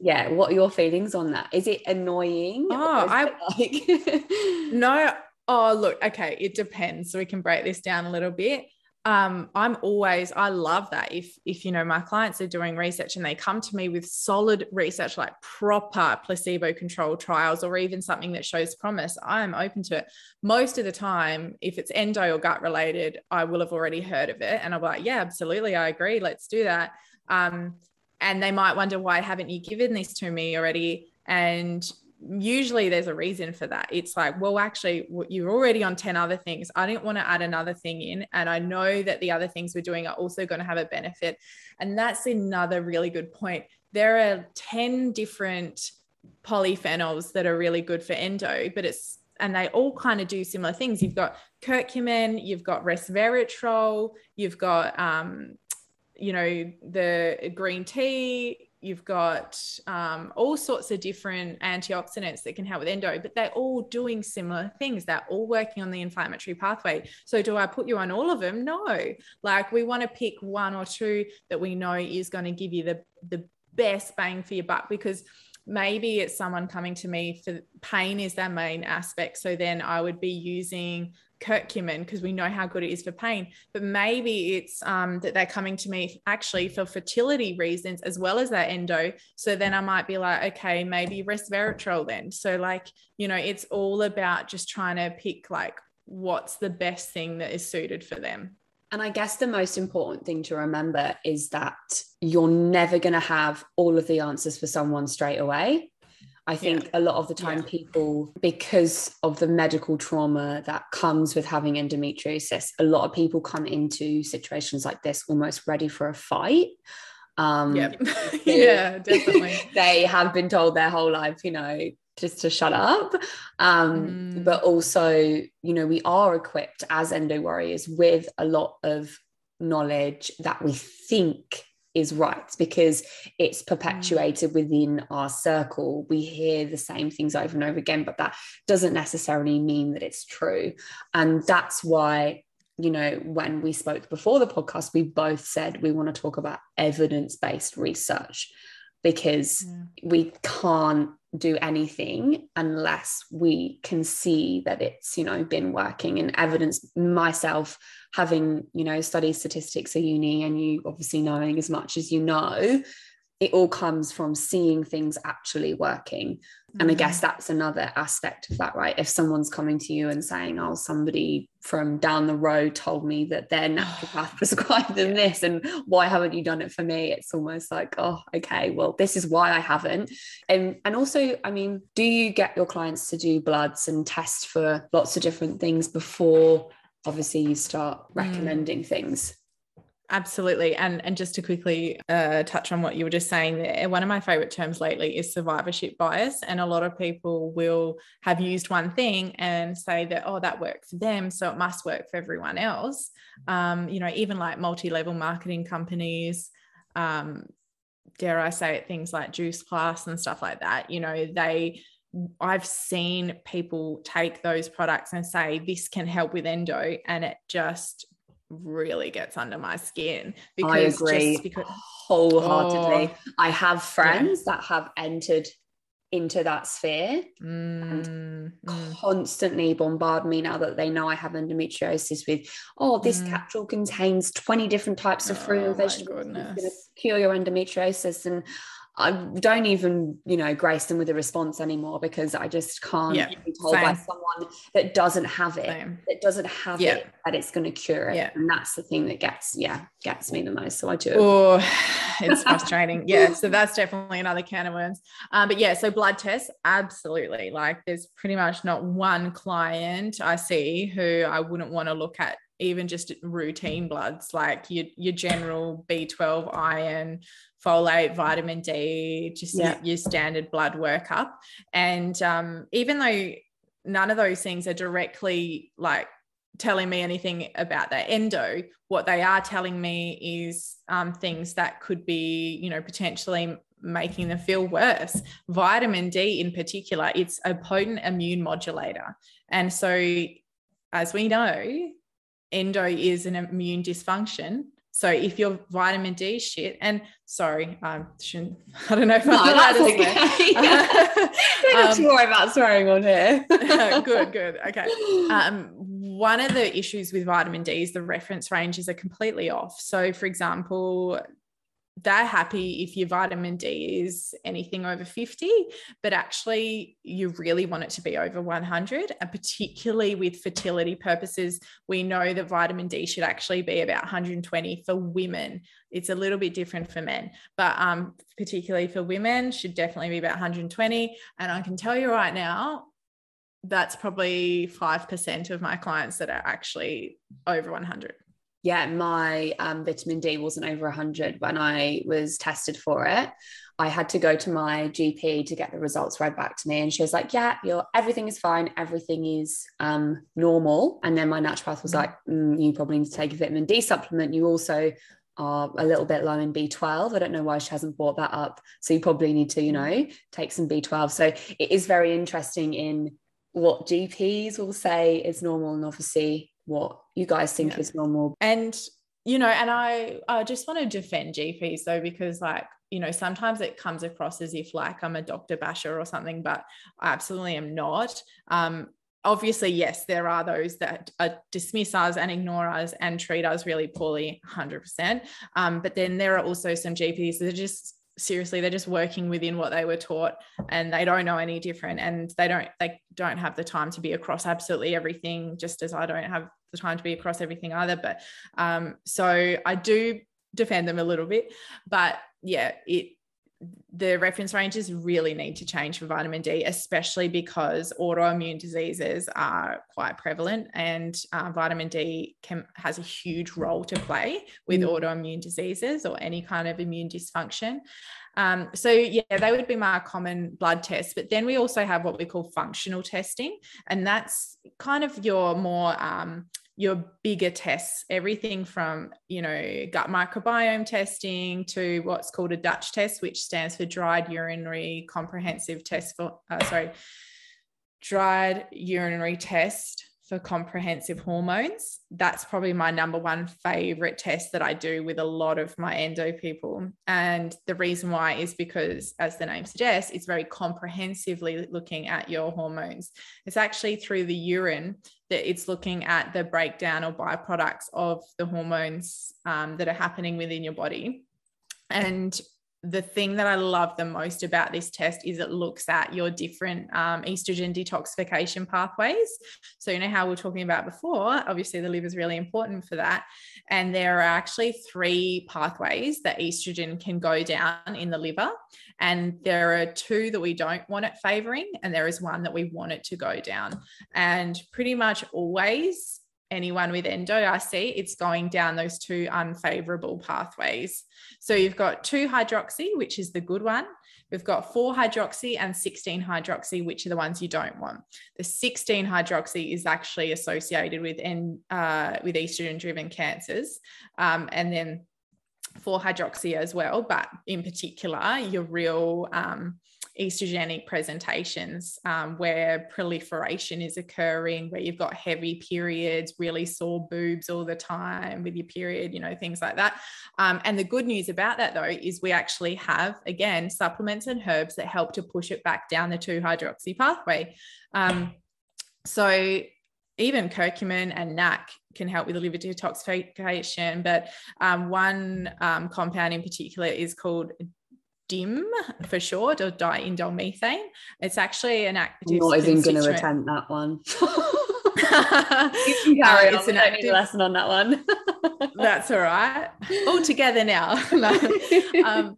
yeah what are your feelings on that is it annoying oh i like no Oh, look, okay, it depends. So we can break this down a little bit. Um, I'm always, I love that. If if you know my clients are doing research and they come to me with solid research, like proper placebo-controlled trials, or even something that shows promise, I am open to it. Most of the time, if it's endo or gut related, I will have already heard of it, and be like, yeah, absolutely, I agree, let's do that. Um, and they might wonder why haven't you given this to me already? And usually there's a reason for that. It's like, well, actually, you're already on 10 other things. I didn't want to add another thing in. And I know that the other things we're doing are also going to have a benefit. And that's another really good point. There are 10 different polyphenols that are really good for endo, but it's and they all kind of do similar things. You've got curcumin, you've got resveratrol, you've got um, you know, the green tea, you've got um, all sorts of different antioxidants that can help with endo, but they're all doing similar things. They're all working on the inflammatory pathway. So, do I put you on all of them? No. Like, we want to pick one or two that we know is going to give you the, the best bang for your buck because maybe it's someone coming to me for pain is their main aspect. So, then I would be using curcumin because we know how good it is for pain. But maybe it's um, that they're coming to me actually for fertility reasons as well as that endo. So then i might be like okay maybe resveratrol then. So like you know it's all about just trying to pick like what's the best thing that is suited for them and I guess the most important thing to remember is that you're never going to have all of the answers for someone straight away. I think yeah. a lot of the time, yeah. people, because of the medical trauma that comes with having endometriosis, a lot of people come into situations like this almost ready for a fight. Um, yep. yeah, definitely. they have been told their whole life, you know, just to shut up. Um, mm. But also, you know, we are equipped as endo warriors with a lot of knowledge that we think is right because it's perpetuated mm. within our circle. We hear the same things over and over again, but that doesn't necessarily mean that it's true. And that's why, you know, when we spoke before the podcast, we both said we want to talk about evidence based research because yeah. we can't do anything unless we can see that it's you know been working and evidence myself having you know studied statistics at uni and you obviously knowing as much as you know it all comes from seeing things actually working. And I guess mm-hmm. that's another aspect of that, right? If someone's coming to you and saying, oh, somebody from down the road told me that their naturopath prescribed them this, and why haven't you done it for me? It's almost like, oh, okay, well, this is why I haven't. And, and also, I mean, do you get your clients to do bloods and test for lots of different things before obviously you start mm. recommending mm. things? Absolutely. And and just to quickly uh, touch on what you were just saying there, one of my favorite terms lately is survivorship bias. And a lot of people will have used one thing and say that, oh, that worked for them. So it must work for everyone else. Um, you know, even like multi level marketing companies, um, dare I say it, things like Juice Plus and stuff like that, you know, they I've seen people take those products and say, this can help with endo. And it just really gets under my skin because I agree because, wholeheartedly. Oh, I have friends yeah. that have entered into that sphere mm, and mm. constantly bombard me now that they know I have endometriosis with, oh, this mm. capsule contains 20 different types of fruit oh, and vegetables. It's going to cure your endometriosis. And I don't even, you know, grace them with a response anymore because I just can't yeah, be told same. by someone that doesn't have it, same. that doesn't have yeah. it, that it's going to cure it. Yeah. And that's the thing that gets, yeah, gets me the most. So I do. Oh, it's frustrating. yeah. So that's definitely another can of worms. Um, but yeah, so blood tests, absolutely. Like there's pretty much not one client I see who I wouldn't want to look at even just routine bloods like your, your general B12 iron folate, vitamin D, just yeah. your, your, standard blood workup. And um, even though none of those things are directly like telling me anything about the endo, what they are telling me is um, things that could be, you know, potentially making them feel worse. Vitamin D in particular, it's a potent immune modulator. And so, as we know, endo is an immune dysfunction so if your vitamin D shit, and sorry, I shouldn't, I don't know if I'm allowed to okay. swear. Don't have worry about swearing on here. good, good. Okay. Um, one of the issues with vitamin D is the reference ranges are completely off. So, for example, they're happy if your vitamin D is anything over 50, but actually you really want it to be over 100. And particularly with fertility purposes, we know that vitamin D should actually be about 120 for women. It's a little bit different for men, but um, particularly for women, should definitely be about 120. And I can tell you right now, that's probably 5% of my clients that are actually over 100 yeah, my um, vitamin D wasn't over 100 when I was tested for it. I had to go to my GP to get the results read back to me, and she was like, "Yeah, your everything is fine, everything is um, normal." And then my naturopath was mm. like, mm, "You probably need to take a vitamin D supplement. You also are a little bit low in B12. I don't know why she hasn't brought that up. So you probably need to, you mm. know, take some B12. So it is very interesting in what GPs will say is normal, and obviously what you guys think yeah. is normal. And you know, and I I just want to defend GPs though because like you know sometimes it comes across as if like I'm a doctor basher or something, but I absolutely am not. Um, obviously, yes, there are those that dismiss us and ignore us and treat us really poorly, 100%. Um, but then there are also some GPs that are just seriously they're just working within what they were taught and they don't know any different and they don't they don't have the time to be across absolutely everything just as i don't have the time to be across everything either. But um so i do defend them a little bit but yeah it the reference ranges really need to change for vitamin D, especially because autoimmune diseases are quite prevalent, and uh, vitamin D can, has a huge role to play with mm. autoimmune diseases or any kind of immune dysfunction. Um, so yeah, they would be my common blood tests. But then we also have what we call functional testing, and that's kind of your more um, your bigger tests, everything from, you know, gut microbiome testing to what's called a Dutch test, which stands for dried urinary comprehensive test for, uh, sorry, dried urinary test for comprehensive hormones. That's probably my number one favorite test that I do with a lot of my endo people. And the reason why is because, as the name suggests, it's very comprehensively looking at your hormones. It's actually through the urine that it's looking at the breakdown or byproducts of the hormones um, that are happening within your body. And the thing that I love the most about this test is it looks at your different um, estrogen detoxification pathways. So, you know how we are talking about before, obviously the liver is really important for that. And there are actually three pathways that estrogen can go down in the liver. And there are two that we don't want it favoring, and there is one that we want it to go down. And pretty much always, anyone with endo I see, it's going down those two unfavorable pathways. So you've got 2 hydroxy, which is the good one. We've got 4 hydroxy and 16 hydroxy, which are the ones you don't want. The 16 hydroxy is actually associated with, uh, with estrogen driven cancers. Um, and then 4 hydroxy as well, but in particular, your real um, estrogenic presentations um, where proliferation is occurring, where you've got heavy periods, really sore boobs all the time with your period, you know, things like that. Um, and the good news about that, though, is we actually have, again, supplements and herbs that help to push it back down the 2 hydroxy pathway. Um, so even curcumin and NAC can help with the liver detoxification. But um, one um, compound in particular is called DIM for short, or diindolylmethane. It's actually an active. I'm not even going to attempt that one. you carry uh, it's an active lesson on that one. that's all right. All together now. um,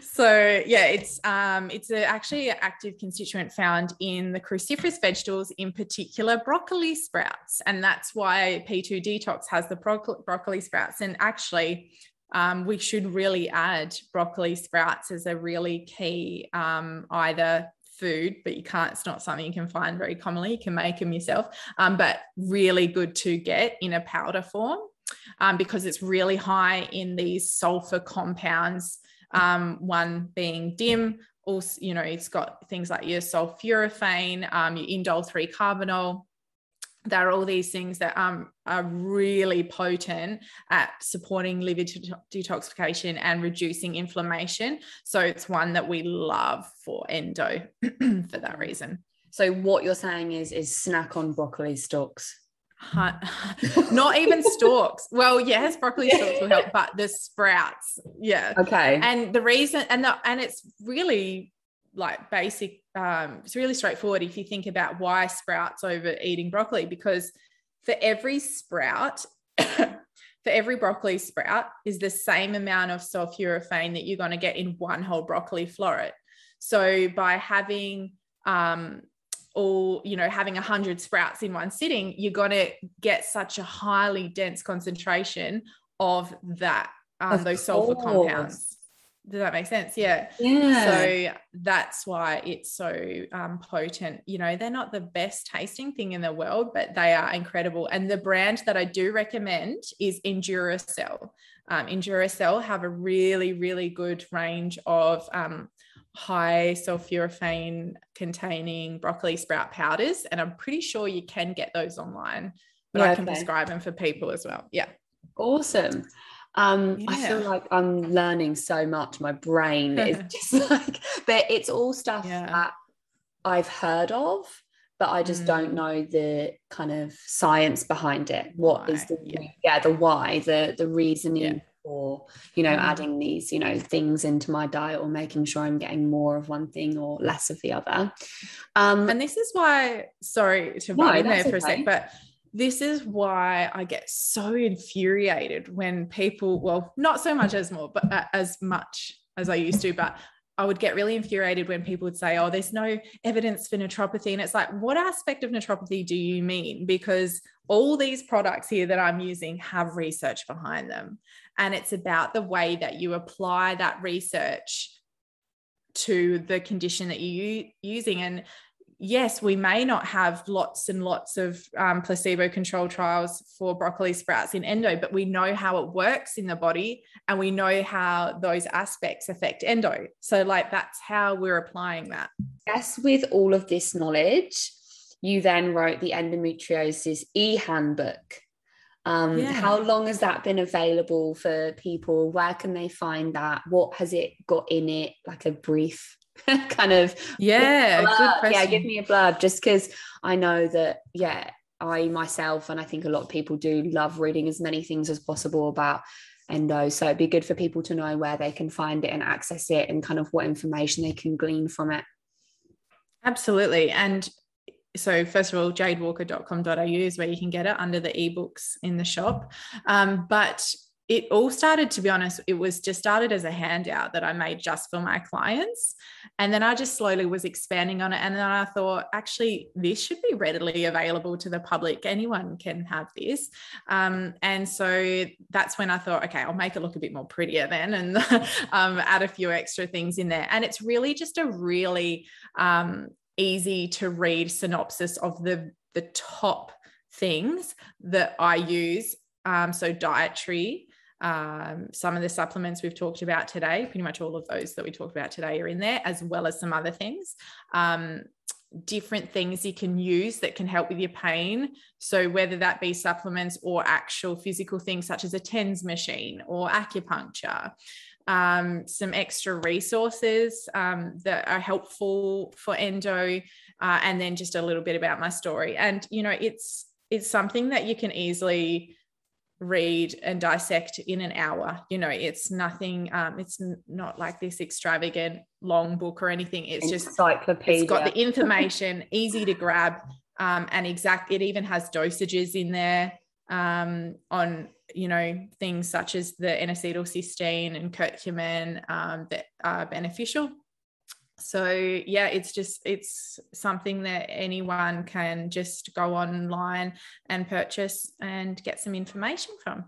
so yeah, it's um, it's a, actually an active constituent found in the cruciferous vegetables, in particular broccoli sprouts, and that's why P2 Detox has the bro- broccoli sprouts. And actually, um, we should really add broccoli sprouts as a really key um, either food, but you can't, it's not something you can find very commonly. You can make them yourself, um, but really good to get in a powder form um, because it's really high in these sulfur compounds um, one being DIM. Also, you know, it's got things like your sulforaphane, um, your indole 3 carbinol. There are all these things that um, are really potent at supporting liver detoxification and reducing inflammation. So it's one that we love for endo for that reason. So what you're saying is is snack on broccoli stalks. not even stalks. Well, yes, broccoli stalks will help, but the sprouts, yeah. Okay. And the reason, and the, and it's really like basic. Um, it's really straightforward if you think about why sprouts over eating broccoli, because for every sprout, for every broccoli sprout is the same amount of sulforaphane that you're going to get in one whole broccoli floret. So by having um, all you know having a hundred sprouts in one sitting you're going to get such a highly dense concentration of that um, of those sulfur compounds does that make sense yeah yeah so that's why it's so um, potent you know they're not the best tasting thing in the world but they are incredible and the brand that i do recommend is enduracell um, enduracell have a really really good range of um, high sulforaphane containing broccoli sprout powders. And I'm pretty sure you can get those online, but yeah, I can okay. prescribe them for people as well. Yeah. Awesome. Um, yeah. I feel like I'm learning so much. My brain is just like, but it's all stuff yeah. that I've heard of, but I just mm. don't know the kind of science behind it. What why? is the yeah. yeah. the why, the the reasoning or you know mm. adding these you know things into my diet or making sure i'm getting more of one thing or less of the other um and this is why sorry to no, in there for okay. a sec but this is why I get so infuriated when people, well, not so much as more, but uh, as much as I used to, but I would get really infuriated when people would say, oh, there's no evidence for naturopathy. And it's like, what aspect of naturopathy do you mean? Because all these products here that I'm using have research behind them. And it's about the way that you apply that research to the condition that you're using. And yes, we may not have lots and lots of um, placebo controlled trials for broccoli sprouts in endo, but we know how it works in the body and we know how those aspects affect endo. So, like, that's how we're applying that. Yes, with all of this knowledge, you then wrote the endometriosis e handbook. Um, yeah. How long has that been available for people? Where can they find that? What has it got in it? Like a brief kind of yeah yeah give me a blurb just because i know that yeah i myself and i think a lot of people do love reading as many things as possible about endo. So it'd be good for people to know where they can find it and access it and kind of what information they can glean from it. Absolutely. And so first of all jadewalker.com.au is where you can get it under the ebooks in the shop. Um, but it all started to be honest it was just started as a handout that i made just for my clients. And then i just slowly was expanding on it. And then i thought actually this should be readily available to the public. Anyone can have this. Um, and so that's when i thought okay i'll make it look a bit more prettier then and um, add a few extra things in there. And it's really just a really um, easy to read synopsis of the the top things that i use. Um, so dietary Um, some of the supplements we've talked about today, pretty much all of those that we talked about today are in there, as well as some other things. Um, different things you can use that can help with your pain. So, whether that be supplements or actual physical things such as a TENS machine or acupuncture, um, some extra resources um, that are helpful for endo, uh, and then just a little bit about my story. And, you know, it's, it's something that you can easily read and dissect in an hour. You know it's nothing um it's not like this extravagant long book or anything. It's just encyclopedia it's got the information easy to grab um and exact it even has dosages in there um on you know things such as the N-acetylcysteine and curcumin um, that are beneficial so yeah it's just it's something that anyone can just go online and purchase and get some information from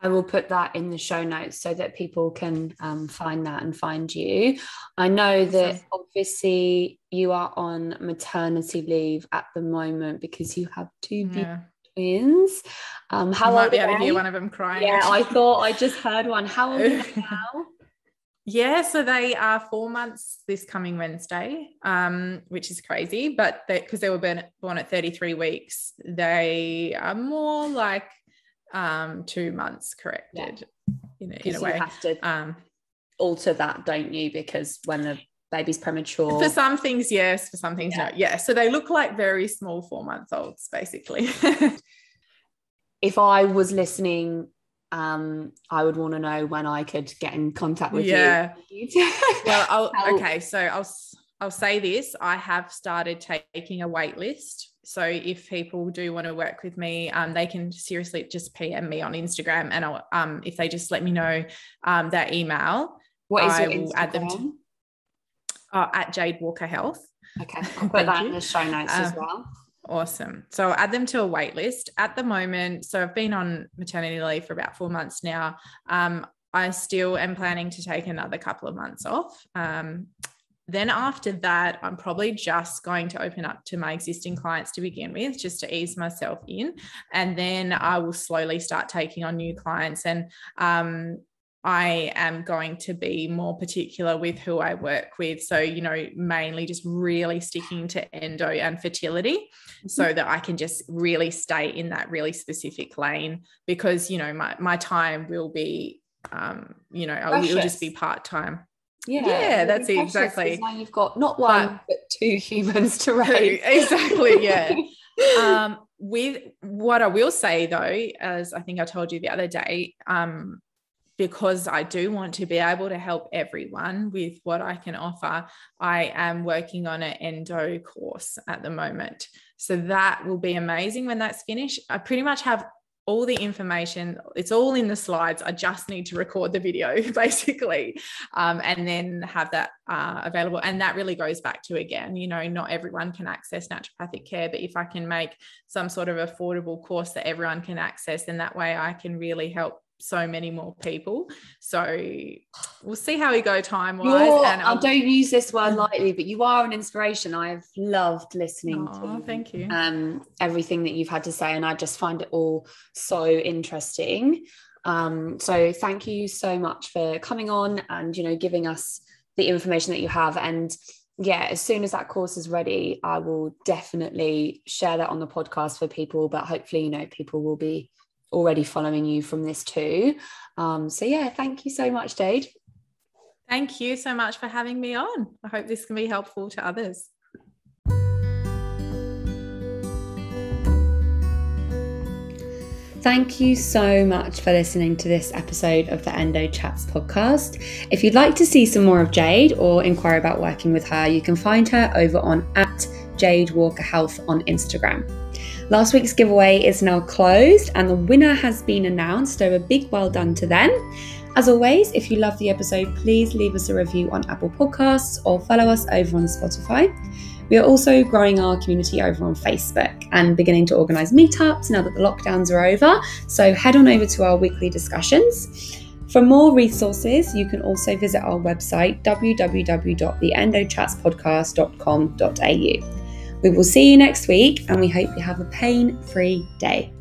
I will put that in the show notes so that people can um, find that and find you. I know that obviously you are on maternity leave at the moment because you have two yeah. twins. Um, how you might be able to hear one of them crying. Yeah, I thought I just heard one. How old are they now? Yeah, so they are four months this coming Wednesday, um, which is crazy. But because they, they, were born, born at 33 weeks, they are more like um, two months corrected yeah. in, a, in a way. You have to um, alter that, don't you? Because when the baby's premature. For some things, yes. For some things, yeah. no. Yeah. So they look like very small four month olds, basically. if I was listening um, I would want to know when I could get in contact with yeah. you. Yeah. well, I'll, okay, so I'll I'll say this: I have started taking a wait list. So if people do want to work with me, um, they can seriously just PM me on Instagram, and I'll, um, if they just let me know um, their email, what is I will Instagram? add them to, uh, at Jade Walker Health. Okay, I'll put that you. in the show notes as well. Awesome. So I'll add them to a wait list at the moment. So I've been on maternity leave for about four months now. Um, I still am planning to take another couple of months off. Um, then after that, I'm probably just going to open up to my existing clients to begin with, just to ease myself in. And then I will slowly start taking on new clients. And um, I am going to be more particular with who I work with. So, you know, mainly just really sticking to endo and fertility mm-hmm. so that I can just really stay in that really specific lane because, you know, my, my time will be, um, you know, I will just be part time. Yeah, yeah, that's it exactly. Now you've got not one but, but two humans to raise. exactly, yeah. um, with what I will say though, as I think I told you the other day, um, because I do want to be able to help everyone with what I can offer, I am working on an endo course at the moment. So that will be amazing when that's finished. I pretty much have all the information it's all in the slides i just need to record the video basically um, and then have that uh, available and that really goes back to again you know not everyone can access naturopathic care but if i can make some sort of affordable course that everyone can access then that way i can really help so many more people. So we'll see how we go time wise. And I don't use this word lightly, but you are an inspiration. I've loved listening oh, to thank you. Um, everything that you've had to say, and I just find it all so interesting. Um, so thank you so much for coming on and you know giving us the information that you have and yeah, as soon as that course is ready, I will definitely share that on the podcast for people. But hopefully, you know, people will be already following you from this too. Um, so yeah, thank you so much, Jade. Thank you so much for having me on. I hope this can be helpful to others. Thank you so much for listening to this episode of the Endo Chats podcast. If you'd like to see some more of Jade or inquire about working with her, you can find her over on at Jade Walker Health on Instagram. Last week's giveaway is now closed and the winner has been announced, so a big well done to them. As always, if you love the episode, please leave us a review on Apple Podcasts or follow us over on Spotify. We are also growing our community over on Facebook and beginning to organise meetups now that the lockdowns are over. So head on over to our weekly discussions. For more resources, you can also visit our website www.theendochatspodcast.com.au. We will see you next week and we hope you have a pain free day.